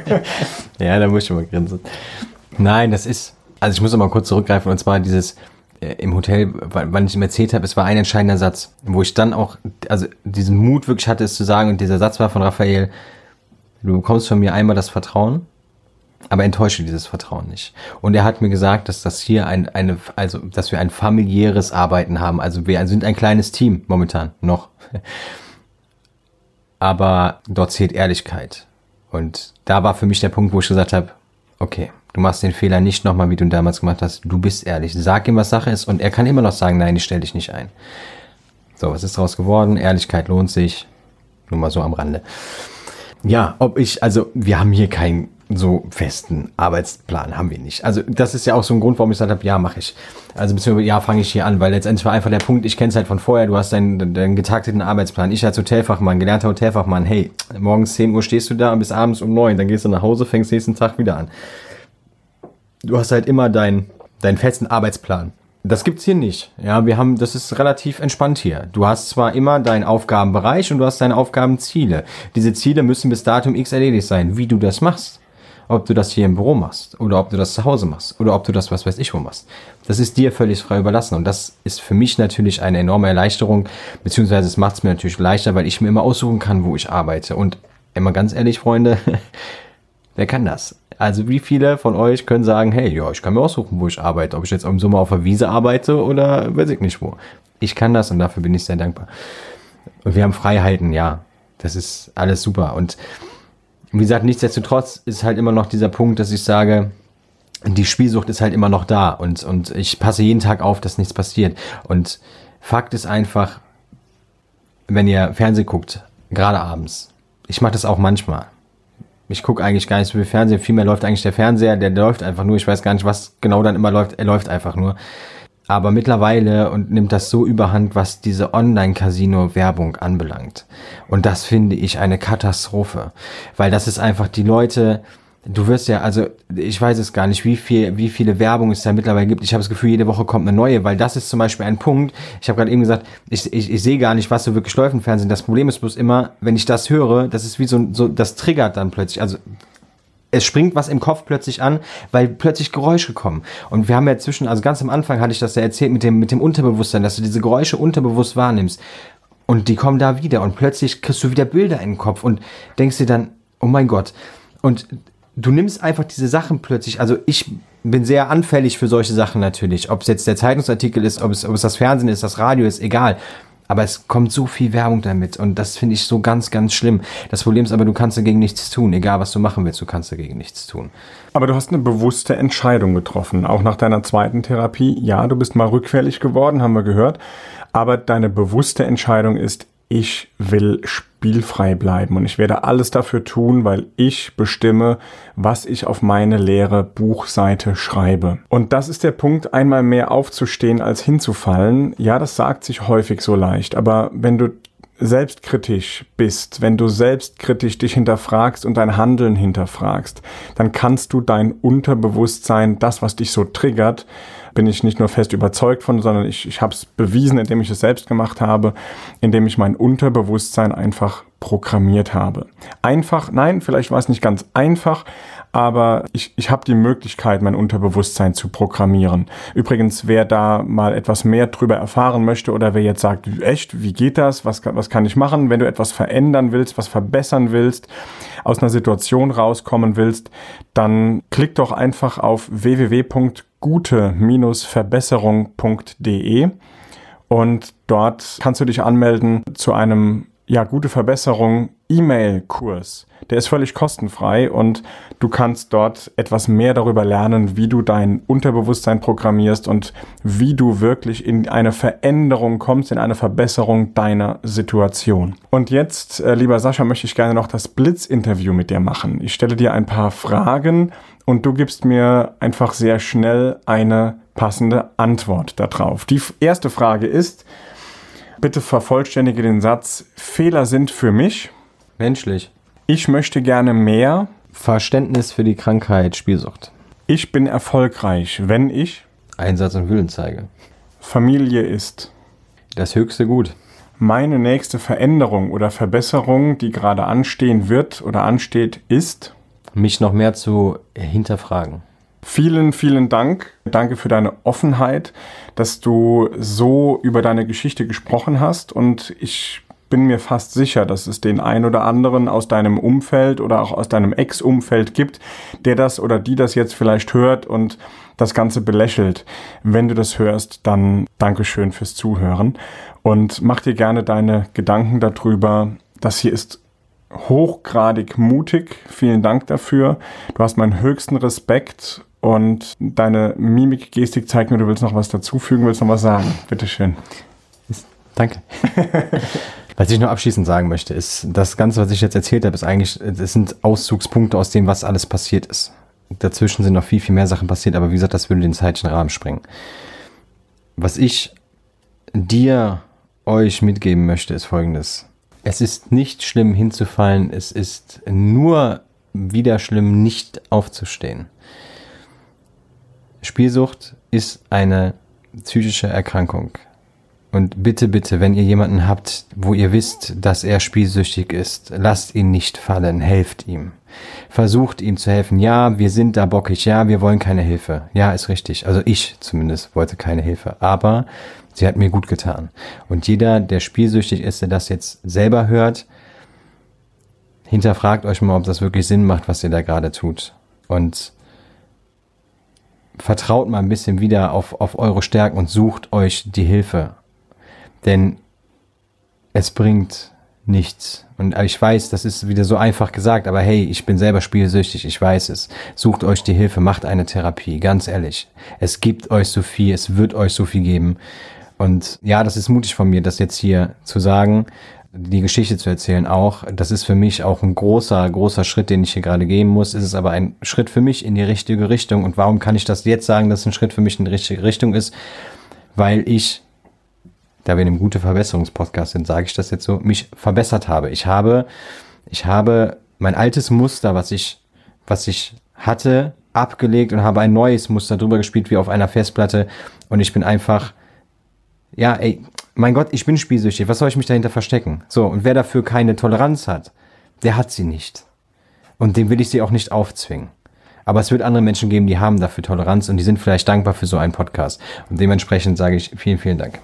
ja, da muss ich mal grinsen. Nein, das ist, also ich muss noch mal kurz zurückgreifen und zwar dieses äh, im Hotel, wann ich ihm erzählt habe, es war ein entscheidender Satz, wo ich dann auch, also diesen Mut wirklich hatte, es zu sagen und dieser Satz war von Raphael, du bekommst von mir einmal das Vertrauen, aber enttäusche dieses Vertrauen nicht. Und er hat mir gesagt, dass das hier ein, eine, also, dass wir ein familiäres Arbeiten haben. Also wir sind ein kleines Team momentan noch. Aber dort zählt Ehrlichkeit. Und da war für mich der Punkt, wo ich gesagt habe, okay, Du machst den Fehler nicht nochmal, wie du ihn damals gemacht hast. Du bist ehrlich. Sag ihm, was Sache ist und er kann immer noch sagen, nein, ich stelle dich nicht ein. So, was ist daraus geworden? Ehrlichkeit lohnt sich. Nur mal so am Rande. Ja, ob ich, also wir haben hier keinen so festen Arbeitsplan, haben wir nicht. Also das ist ja auch so ein Grund, warum ich gesagt habe, ja, mache ich. Also beziehungsweise ja, fange ich hier an, weil letztendlich war einfach der Punkt, ich kenne es halt von vorher, du hast deinen, deinen getakteten Arbeitsplan. Ich als Hotelfachmann, gelernter Hotelfachmann, hey, morgens 10 Uhr stehst du da und bis abends um 9, dann gehst du nach Hause, fängst nächsten Tag wieder an du hast halt immer deinen deinen festen Arbeitsplan. Das gibt's hier nicht. Ja, wir haben, das ist relativ entspannt hier. Du hast zwar immer deinen Aufgabenbereich und du hast deine Aufgabenziele. Diese Ziele müssen bis Datum X erledigt sein. Wie du das machst, ob du das hier im Büro machst oder ob du das zu Hause machst oder ob du das was weiß ich wo machst, das ist dir völlig frei überlassen. Und das ist für mich natürlich eine enorme Erleichterung, beziehungsweise es macht es mir natürlich leichter, weil ich mir immer aussuchen kann, wo ich arbeite. Und immer ganz ehrlich, Freunde, wer kann das? Also wie viele von euch können sagen, hey, ja, ich kann mir aussuchen, wo ich arbeite, ob ich jetzt im Sommer auf der Wiese arbeite oder weiß ich nicht wo. Ich kann das und dafür bin ich sehr dankbar. Und wir haben Freiheiten, ja, das ist alles super. Und wie gesagt, nichtsdestotrotz ist halt immer noch dieser Punkt, dass ich sage, die Spielsucht ist halt immer noch da und, und ich passe jeden Tag auf, dass nichts passiert. Und Fakt ist einfach, wenn ihr Fernsehen guckt, gerade abends, ich mache das auch manchmal. Ich gucke eigentlich gar nicht so viel Fernsehen, vielmehr läuft eigentlich der Fernseher, der läuft einfach nur, ich weiß gar nicht, was genau dann immer läuft, er läuft einfach nur. Aber mittlerweile und nimmt das so überhand, was diese Online-Casino-Werbung anbelangt. Und das finde ich eine Katastrophe. Weil das ist einfach die Leute, Du wirst ja, also ich weiß es gar nicht, wie viel, wie viele Werbung es da mittlerweile gibt. Ich habe das Gefühl, jede Woche kommt eine neue, weil das ist zum Beispiel ein Punkt. Ich habe gerade eben gesagt, ich, ich, ich sehe gar nicht, was so wirklich läuft im Fernsehen. Das Problem ist bloß immer, wenn ich das höre, das ist wie so, so das triggert dann plötzlich. Also es springt was im Kopf plötzlich an, weil plötzlich Geräusche kommen. Und wir haben ja zwischen, also ganz am Anfang hatte ich das ja erzählt mit dem, mit dem Unterbewusstsein, dass du diese Geräusche unterbewusst wahrnimmst. Und die kommen da wieder und plötzlich kriegst du wieder Bilder in den Kopf und denkst dir dann, oh mein Gott. Und du nimmst einfach diese Sachen plötzlich, also ich bin sehr anfällig für solche Sachen natürlich. Ob es jetzt der Zeitungsartikel ist, ob es, ob es das Fernsehen ist, das Radio ist, egal. Aber es kommt so viel Werbung damit und das finde ich so ganz, ganz schlimm. Das Problem ist aber, du kannst dagegen nichts tun. Egal, was du machen willst, du kannst dagegen nichts tun. Aber du hast eine bewusste Entscheidung getroffen, auch nach deiner zweiten Therapie. Ja, du bist mal rückfällig geworden, haben wir gehört. Aber deine bewusste Entscheidung ist, ich will spielfrei bleiben und ich werde alles dafür tun, weil ich bestimme, was ich auf meine leere Buchseite schreibe. Und das ist der Punkt, einmal mehr aufzustehen als hinzufallen. Ja, das sagt sich häufig so leicht, aber wenn du selbstkritisch bist, wenn du selbstkritisch dich hinterfragst und dein Handeln hinterfragst, dann kannst du dein Unterbewusstsein, das, was dich so triggert, bin ich nicht nur fest überzeugt von, sondern ich, ich habe es bewiesen, indem ich es selbst gemacht habe, indem ich mein Unterbewusstsein einfach programmiert habe. Einfach, nein, vielleicht war es nicht ganz einfach, aber ich, ich habe die Möglichkeit, mein Unterbewusstsein zu programmieren. Übrigens, wer da mal etwas mehr drüber erfahren möchte oder wer jetzt sagt, echt, wie geht das, was, was kann ich machen, wenn du etwas verändern willst, was verbessern willst, aus einer Situation rauskommen willst, dann klick doch einfach auf www.gute-verbesserung.de und dort kannst du dich anmelden zu einem ja, gute Verbesserung E-Mail-Kurs. Der ist völlig kostenfrei und du kannst dort etwas mehr darüber lernen, wie du dein Unterbewusstsein programmierst und wie du wirklich in eine Veränderung kommst, in eine Verbesserung deiner Situation. Und jetzt, äh, lieber Sascha, möchte ich gerne noch das Blitz-Interview mit dir machen. Ich stelle dir ein paar Fragen und du gibst mir einfach sehr schnell eine passende Antwort darauf. Die erste Frage ist, Bitte vervollständige den Satz. Fehler sind für mich. Menschlich. Ich möchte gerne mehr. Verständnis für die Krankheit Spielsucht. Ich bin erfolgreich, wenn ich. Einsatz und Willen zeige. Familie ist. Das höchste Gut. Meine nächste Veränderung oder Verbesserung, die gerade anstehen wird oder ansteht, ist. Mich noch mehr zu hinterfragen. Vielen, vielen Dank. Danke für deine Offenheit, dass du so über deine Geschichte gesprochen hast und ich bin mir fast sicher, dass es den ein oder anderen aus deinem Umfeld oder auch aus deinem Ex-Umfeld gibt, der das oder die das jetzt vielleicht hört und das Ganze belächelt. Wenn du das hörst, dann Dankeschön fürs Zuhören und mach dir gerne deine Gedanken darüber. Das hier ist hochgradig mutig. Vielen Dank dafür. Du hast meinen höchsten Respekt und deine Mimik, Gestik zeigt mir, du willst noch was dazufügen, willst noch was sagen. Bitteschön. Danke. was ich noch abschließend sagen möchte, ist, das Ganze, was ich jetzt erzählt habe, ist eigentlich, es sind Auszugspunkte aus dem, was alles passiert ist. Dazwischen sind noch viel, viel mehr Sachen passiert, aber wie gesagt, das würde den zeitlichen Rahmen sprengen. Was ich dir, euch mitgeben möchte, ist folgendes. Es ist nicht schlimm hinzufallen, es ist nur wieder schlimm, nicht aufzustehen. Spielsucht ist eine psychische Erkrankung. Und bitte, bitte, wenn ihr jemanden habt, wo ihr wisst, dass er spielsüchtig ist, lasst ihn nicht fallen, helft ihm. Versucht ihm zu helfen. Ja, wir sind da bockig. Ja, wir wollen keine Hilfe. Ja, ist richtig. Also ich zumindest wollte keine Hilfe. Aber sie hat mir gut getan. Und jeder, der spielsüchtig ist, der das jetzt selber hört, hinterfragt euch mal, ob das wirklich Sinn macht, was ihr da gerade tut. Und vertraut mal ein bisschen wieder auf, auf eure Stärken und sucht euch die Hilfe. Denn es bringt nichts. Und ich weiß, das ist wieder so einfach gesagt, aber hey, ich bin selber spielsüchtig, ich weiß es. Sucht euch die Hilfe, macht eine Therapie, ganz ehrlich. Es gibt euch so viel, es wird euch so viel geben. Und ja, das ist mutig von mir, das jetzt hier zu sagen, die Geschichte zu erzählen auch. Das ist für mich auch ein großer, großer Schritt, den ich hier gerade gehen muss. Es ist aber ein Schritt für mich in die richtige Richtung. Und warum kann ich das jetzt sagen, dass es ein Schritt für mich in die richtige Richtung ist? Weil ich da wir in einem gute Verbesserungspodcast sind, sage ich das jetzt so, mich verbessert habe. Ich habe, ich habe mein altes Muster, was ich, was ich hatte, abgelegt und habe ein neues Muster drüber gespielt wie auf einer Festplatte und ich bin einfach, ja, ey, mein Gott, ich bin spielsüchtig, was soll ich mich dahinter verstecken? So, und wer dafür keine Toleranz hat, der hat sie nicht. Und dem will ich sie auch nicht aufzwingen. Aber es wird andere Menschen geben, die haben dafür Toleranz und die sind vielleicht dankbar für so einen Podcast. Und dementsprechend sage ich vielen, vielen Dank.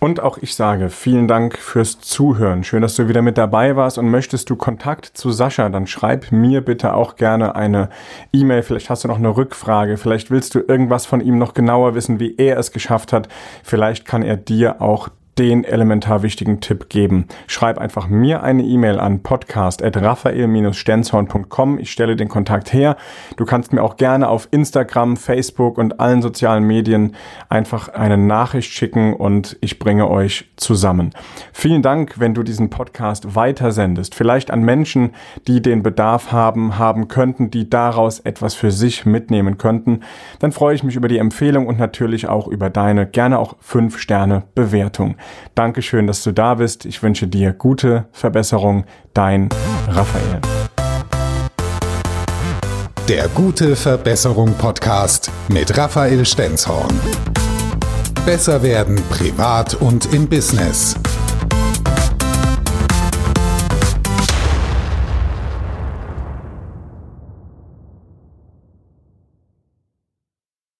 Und auch ich sage vielen Dank fürs Zuhören. Schön, dass du wieder mit dabei warst und möchtest du Kontakt zu Sascha, dann schreib mir bitte auch gerne eine E-Mail. Vielleicht hast du noch eine Rückfrage. Vielleicht willst du irgendwas von ihm noch genauer wissen, wie er es geschafft hat. Vielleicht kann er dir auch den elementar wichtigen Tipp geben. Schreib einfach mir eine E-Mail an podcast.raphael-stenzhorn.com. Ich stelle den Kontakt her. Du kannst mir auch gerne auf Instagram, Facebook und allen sozialen Medien einfach eine Nachricht schicken und ich bringe euch zusammen. Vielen Dank, wenn du diesen Podcast weitersendest. Vielleicht an Menschen, die den Bedarf haben, haben könnten, die daraus etwas für sich mitnehmen könnten. Dann freue ich mich über die Empfehlung und natürlich auch über deine gerne auch 5 Sterne Bewertung. Dankeschön, dass du da bist. Ich wünsche dir gute Verbesserung. Dein Raphael. Der gute Verbesserung Podcast mit Raphael Stenzhorn. Besser werden privat und im Business.